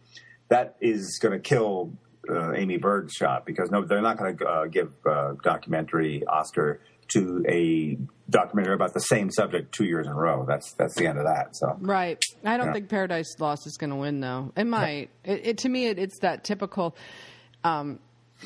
that is going to kill uh, Amy Berg's shot because no, they're not going to uh, give uh, documentary Oscar to a documentary about the same subject two years in a row. That's that's the end of that. So Right. I don't Yeah. think Paradise Lost is going to win, though. It might. It, it to me, it, it's that typical um,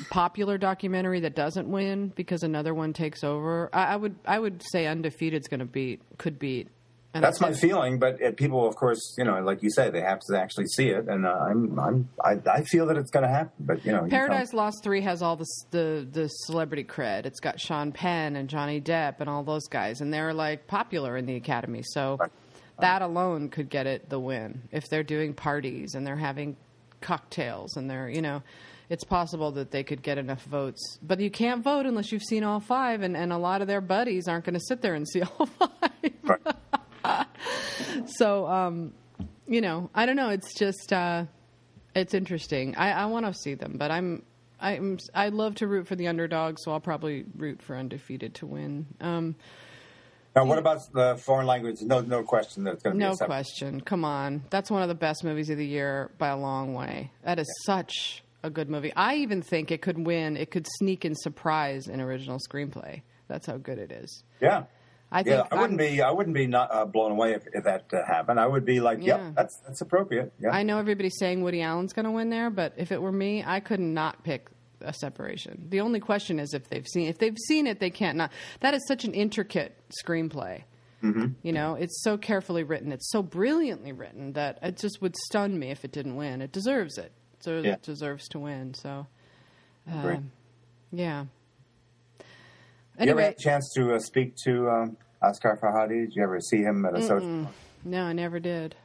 popular documentary that doesn't win because another one takes over. I, I would, I would say Undefeated's going to beat, could beat. And that's my feeling. But uh, people, of course, you know, like you say, they have to actually see it, and uh, I'm I'm I, I feel that it's going to happen. But you know, Paradise don't- Lost three has all the, the the celebrity cred. It's got Sean Penn and Johnny Depp and all those guys, and they're like popular in the Academy. So Right. that alone could get it the win if they're doing parties and they're having cocktails and they're you know. It's possible that they could get enough votes, but you can't vote unless you've seen all five, and, and a lot of their buddies aren't going to sit there and see all five. Right. So, um, you know, I don't know. It's just uh, it's interesting. I, I want to see them, but I'm I'm I love to root for the underdog, so I'll probably root for undefeated to win. Um, Now, what about the foreign language? No, no question. That's going to be no a question. Come on, that's one of the best movies of the year by a long way. That is such a good movie. I even think it could win. It could sneak in surprise in original screenplay. That's how good it is. Yeah, I think yeah. I wouldn't I'm- be. I wouldn't be not uh, blown away if, if that uh, happened. I would be like, Yeah. yep, that's that's appropriate. Yeah. I know everybody's saying Woody Allen's going to win there, but if it were me, I could not pick a separation. The only question is if they've seen if they've seen it, they can't not. That is such an intricate screenplay. Mm-hmm. You know, it's so carefully written, it's so brilliantly written that it just would stun me if it didn't win. It deserves it. So Yeah. it deserves to win. So, um, yeah. You ever Anyway, had a chance to uh, speak to um, Asghar Farhadi? Did you ever see him at a social? No, I never did.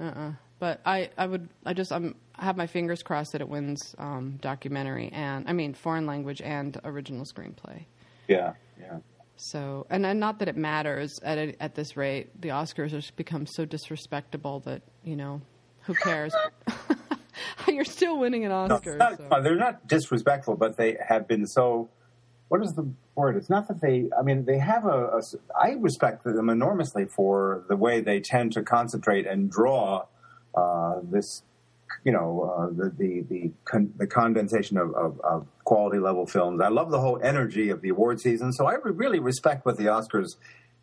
Uh uh But I, I would, I just, I'm, I have my fingers crossed that it wins um, documentary and, I mean, foreign language and original screenplay. Yeah, yeah. So, and, and not that it matters at a, at this rate. The Oscars have become so disrespectable that you know, who cares? You're still winning an No, Oscar. not- so. uh, they're not disrespectful, but they have been so. What is the word? It's not that they. I mean, they have a. a I respect them enormously for the way they tend to concentrate and draw uh, this. You know, uh, the the the, con- the condensation of, of, of quality level films. I love the whole energy of the award season. So I re- really respect what the Oscars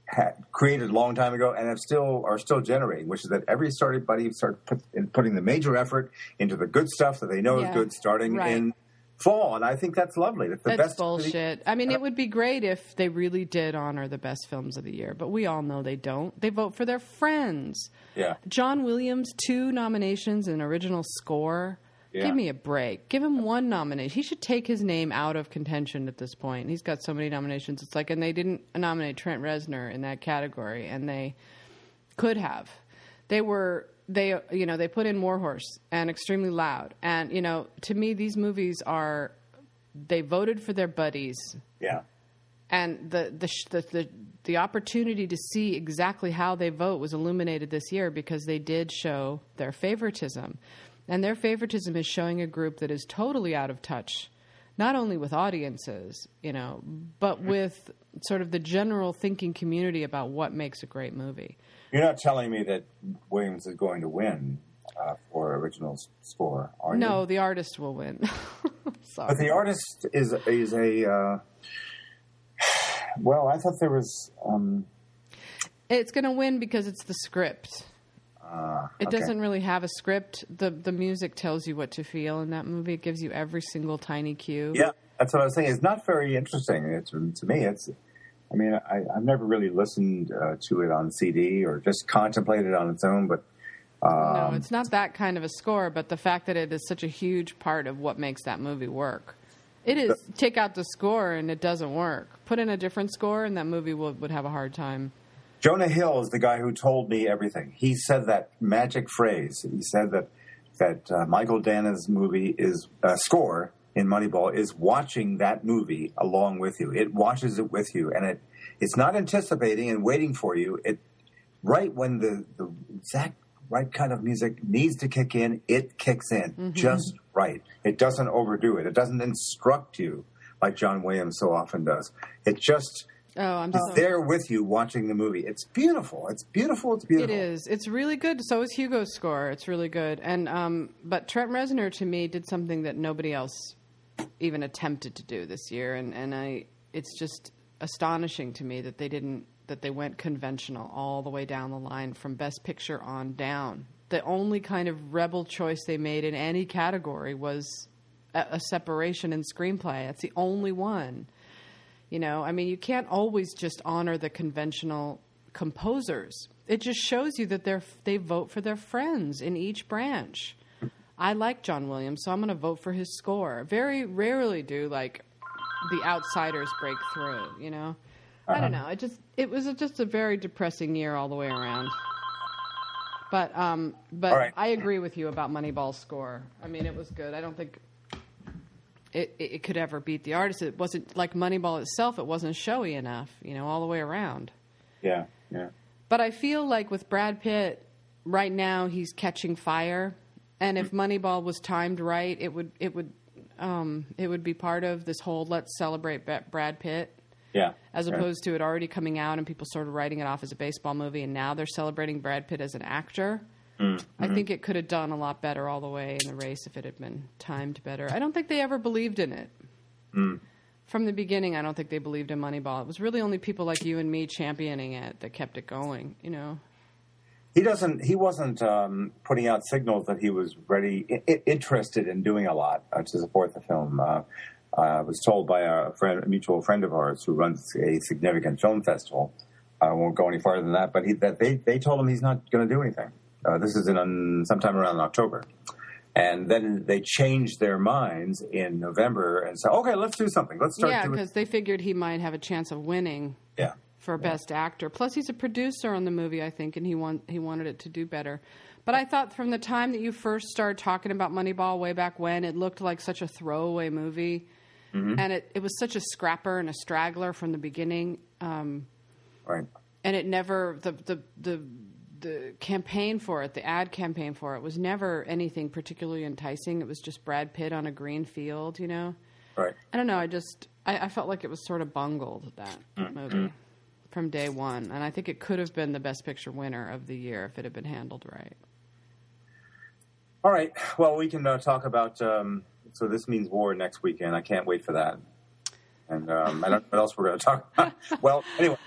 had created a long time ago and have still are still generating, which is that every everybody start put, in putting the major effort into the good stuff that they know Yeah, is good, starting right. in fall, and I think that's lovely. That's the That's best. bullshit. I mean, it uh, would be great if they really did honor the best films of the year, but we all know they don't. They vote for their friends. Yeah, John Williams, two nominations in original score. Yeah. Give me a break. Give him one nomination. He should take his name out of contention at this point. He's got so many nominations. It's like, and they didn't nominate Trent Reznor in that category, and they could have. They were they you know they put in Warhorse and Extremely Loud, and you know to me these movies are they voted for their buddies. Yeah, and the the, sh- the the the opportunity to see exactly how they vote was illuminated this year because they did show their favoritism, and their favoritism is showing a group that is totally out of touch, not only with audiences, you know, but with sort of the general thinking community about what makes a great movie. You're not telling me that Williams is going to win uh, for original score, are you? No, the artist will win. Sorry. But the artist is is a. Uh, well, I thought there was. Um, It's going to win because it's the script. uh, It okay. doesn't really have a script. The the music tells you what to feel in that movie. It gives you every single tiny cue. Yeah, that's what I was saying. It's not very interesting. It's to me. It's. I mean, I, I've never really listened uh, to it on CD or just contemplated it on its own. But no, um, it's not that kind of a score, but the fact that it is such a huge part of what makes that movie work. It is take out the score and it doesn't work. Put in a different score and that movie would, would have a hard time. Jonah Hill is the guy who told me everything. He said that magic phrase. He said that that uh, Mychael Danna's movie is uh, score in Moneyball is watching that movie along with you. It watches it with you, and it it's not anticipating and waiting for you. It right when the the exact right kind of music needs to kick in, it kicks in just right. It doesn't overdo it. It doesn't instruct you like John Williams so often does. It just Oh, I'm just so there with you watching the movie. It's beautiful. It's beautiful. It's beautiful. It is. It's really good. So is Hugo's score. It's really good. And um, but Trent Reznor to me did something that nobody else even attempted to do this year, and and I it's just astonishing to me that they didn't that they went conventional all the way down the line from Best Picture on down. The only kind of rebel choice they made in any category was a, a separation in screenplay. That's the only one. You know, I mean, you can't always just honor the conventional composers. It just shows you that they're they vote for their friends in each branch. I like John Williams, so I'm going to vote for his score. Very rarely do like the outsiders break through. You know, I don't know. It just it was a, just a very depressing year all the way around. But um, but right. I agree with you about Moneyball's score. I mean, it was good. I don't think it, it, it could ever beat the artist. It wasn't like Moneyball itself. It wasn't showy enough, you know, all the way around. Yeah, yeah. But I feel like with Brad Pitt, right now he's catching fire, and if hmm. Moneyball was timed right, it would it would um, it would be part of this whole let's celebrate Brad Pitt, Yeah. as yeah. opposed to it already coming out and people sort of writing it off as a baseball movie, and now they're celebrating Brad Pitt as an actor. Mm, I mm-hmm. think it could have done a lot better all the way in the race if it had been timed better. I don't think they ever believed in it. Mm. From the beginning, I don't think they believed in Moneyball. It was really only people like you and me championing it that kept it going, you know? He doesn't. He wasn't um, putting out signals that he was ready, I- interested in doing a lot uh, to support the film. Uh, I was told by a, friend, a mutual friend of ours who runs a significant film festival. I won't go any farther than that, but he, that they they told him he's not going to do anything. Uh, this is in um, sometime around October, and then they changed their minds in November and said, "Okay, let's do something. Let's start Yeah, because they figured he might have a chance of winning Yeah, for best actor. Plus, he's a producer on the movie, I think, and he want he wanted it to do better. But I thought from the time that you first started talking about Moneyball way back when, it looked like such a throwaway movie, and it, it was such a scrapper and a straggler from the beginning. Um, Right. and it never the the the the campaign for it, the ad campaign for it, was never anything particularly enticing. It was just Brad Pitt on a green field, you know. Right. I don't know. I just I, I felt like it was sort of bungled that Mm-hmm. movie from day one, and I think it could have been the Best Picture winner of the year if it had been handled right. All right. Well, we can uh, talk about. Um, so this means war next weekend. I can't wait for that. And um, I don't know what else we're going to talk about. well, anyway.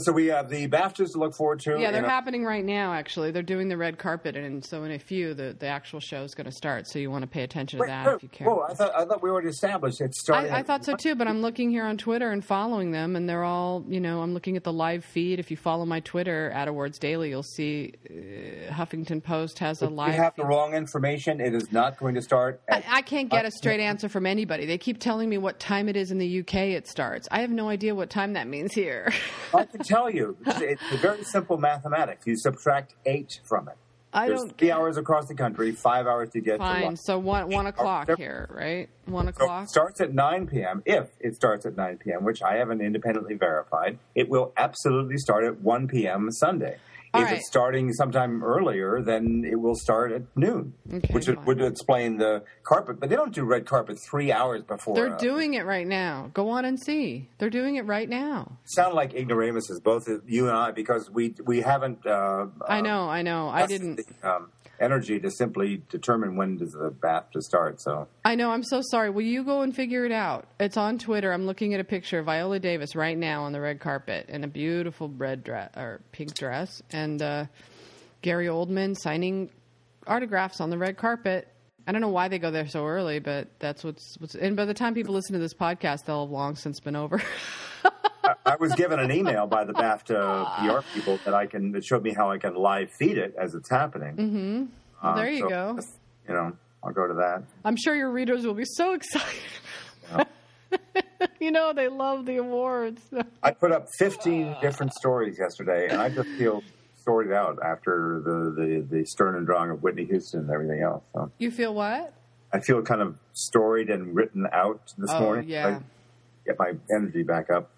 So we have the BAFTAs to look forward to. Yeah, they're a- happening right now. Actually, they're doing the red carpet, and so in a few, the the actual show is going to start. So you want to pay attention to Wait, that whoa, if you care. Whoa, I thought, I thought we already established it started. I, I thought so too, but I'm looking here on Twitter and following them, and they're all, you know, I'm looking at the live feed. If you follow my Twitter at Awards Daily, you'll see uh, Huffington Post has a live. You have the wrong information. It is not going to start. I, At, I can't get a straight answer from anybody. They keep telling me what time it is in the UK it starts. I have no idea what time that means here. I can tell you. It's, it's very simple mathematics. You subtract eight from it. I There's don't three hours across the country, five hours to get to Fine. So one one o'clock here, right? One So o'clock. it starts at 9 p.m. If it starts at 9 p.m., which I haven't independently verified, it will absolutely start at 1 p.m. Sunday. All if right. it's starting sometime earlier, then it will start at noon, Okay, which fine. would explain the carpet. But they don't do red carpet three hours before. They're uh, doing it right now. Go on and see. They're doing it right now. sound like ignoramuses, both you and I, because we we haven't. Uh, I know. I know. I didn't. the, um, energy to simply determine when does the BAFTA start. So I know. I'm so sorry. Will you go and figure it out? It's on Twitter. I'm looking at a picture of Viola Davis right now on the red carpet in a beautiful red dress or pink dress, and uh, Gary Oldman signing autographs on the red carpet. I don't know why they go there so early, but that's what's what's. And by the time people listen to this podcast, they'll have long since been over. I was given an email by the BAFTA PR people that I can that showed me how I can live feed it as it's happening. Mm-hmm. Well, there you go. You know, I'll go to that. I'm sure your readers will be so excited. you know, they love the awards. I put up 15 different stories yesterday, and I just feel sorted out after the, the, the stern and drawing of Whitney Houston and everything else. So You feel what? I feel kind of storied and written out this Oh, morning. yeah. I get my energy back up.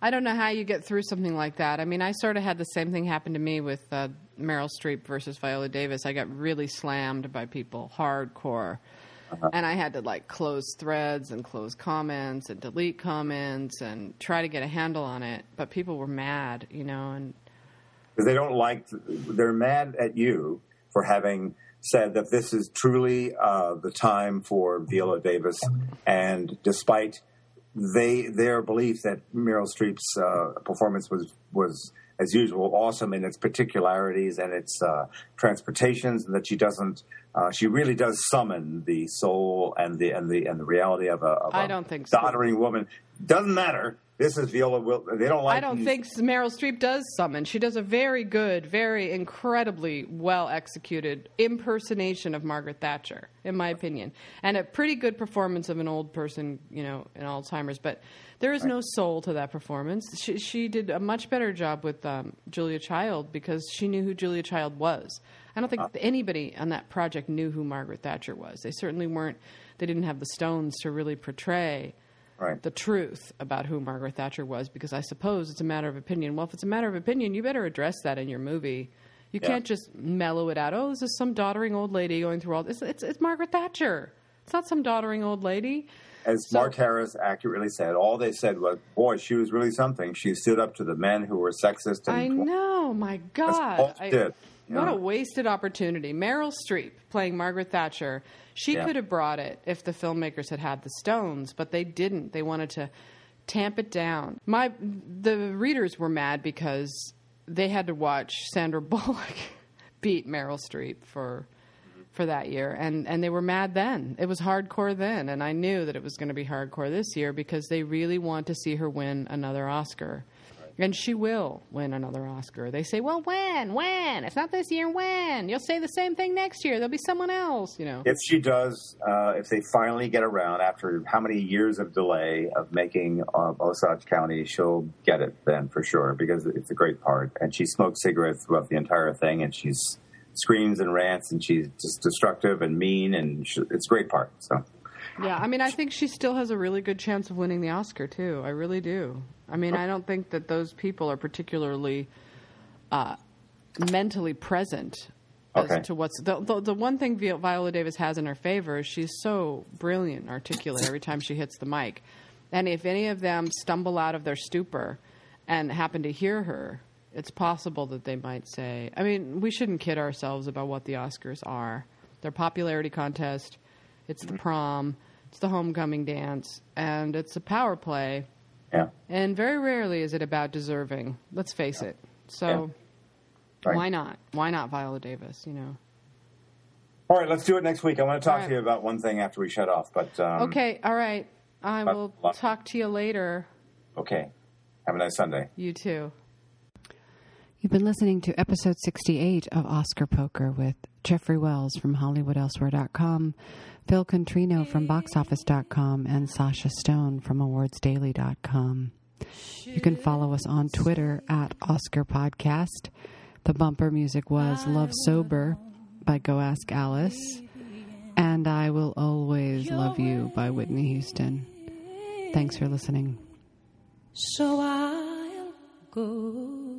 I don't know how you get through something like that. I mean, I sort of had the same thing happen to me with uh, Meryl Streep versus Viola Davis. I got really slammed by people, hardcore. And I had to like close threads and close comments and delete comments and try to get a handle on it. But people were mad, you know, and because they don't like they're mad at you for having said that this is truly uh, the time for Viola Davis, and despite they their belief that Meryl Streep's uh, performance was was as usual awesome in its particularities and its uh, transportations, and that she doesn't. Uh, she really does summon the soul and the and the and the reality of a, of I a don't think so. doddering woman. Doesn't matter. This is Viola. Will they don't like? I don't these- think Meryl Streep does summon. She does a very good, very incredibly well executed impersonation of Margaret Thatcher, in my opinion, and a pretty good performance of an old person, you know, in Alzheimer's. But there is no soul to that performance. She, she did a much better job with um, Julia Child because she knew who Julia Child was. I don't think anybody on that project knew who Margaret Thatcher was. They certainly weren't. They didn't have the stones to really portray Right. the truth about who Margaret Thatcher was because I suppose it's a matter of opinion. Well, if it's a matter of opinion, you better address that in your movie. You Yeah. can't just mellow it out. Oh, this is some doddering old lady going through all this. It's, it's Margaret Thatcher. It's not some doddering old lady. As So- Mark Harris accurately said, all they said was, "Boy, she was really something. She stood up to the men who were sexist." And I know, my God. I- did, What know. a wasted opportunity. Meryl Streep playing Margaret Thatcher. She Yeah. could have brought it if the filmmakers had had the stones, but they didn't. They wanted to tamp it down. My the readers were mad because they had to watch Sandra Bullock beat Meryl Streep for for that year and and they were mad then. It was hardcore then and I knew that it was going to be hardcore this year because they really want to see her win another Oscar. And she will win another Oscar. They say, well, when? When? It's not this year. When? You'll say the same thing next year. There'll be someone else, you know. If she does, uh, if they finally get around after how many years of delay of making uh, Osage County, she'll get it then for sure because it's a great part. And she smokes cigarettes throughout the entire thing, and she's screams and rants, and she's just destructive and mean, and she, it's a great part. So. Yeah, I mean, I think she still has a really good chance of winning the Oscar too. I really do. I mean, I don't think that those people are particularly uh, mentally present Okay. as to what's the, the the one thing Vi- Viola Davis has in her favor is she's so brilliant, and articulate every time she hits the mic. And if any of them stumble out of their stupor and happen to hear her, it's possible that they might say, I mean, we shouldn't kid ourselves about what the Oscars are. They're a popularity contest. It's the prom. It's the homecoming dance, and it's a power play. Yeah. And very rarely is it about deserving. Let's face it. So Right. why not? Why not Viola Davis? You know. All right, let's do it next week. I want to talk right. to you about one thing after we shut off, but um, Okay. All right. I will talk to you later. Okay. Have a nice Sunday. You too. You've been listening to episode 68 of Oscar Poker with Jeffrey Wells from HollywoodElsewhere.com, Phil Contrino from BoxOffice.com, and Sasha Stone from AwardsDaily.com. You can follow us on Twitter at Oscar Podcast. The bumper music was Love Sober by Go Ask Alice. And I Will Always Love You by Whitney Houston. Thanks for listening. So I'll go,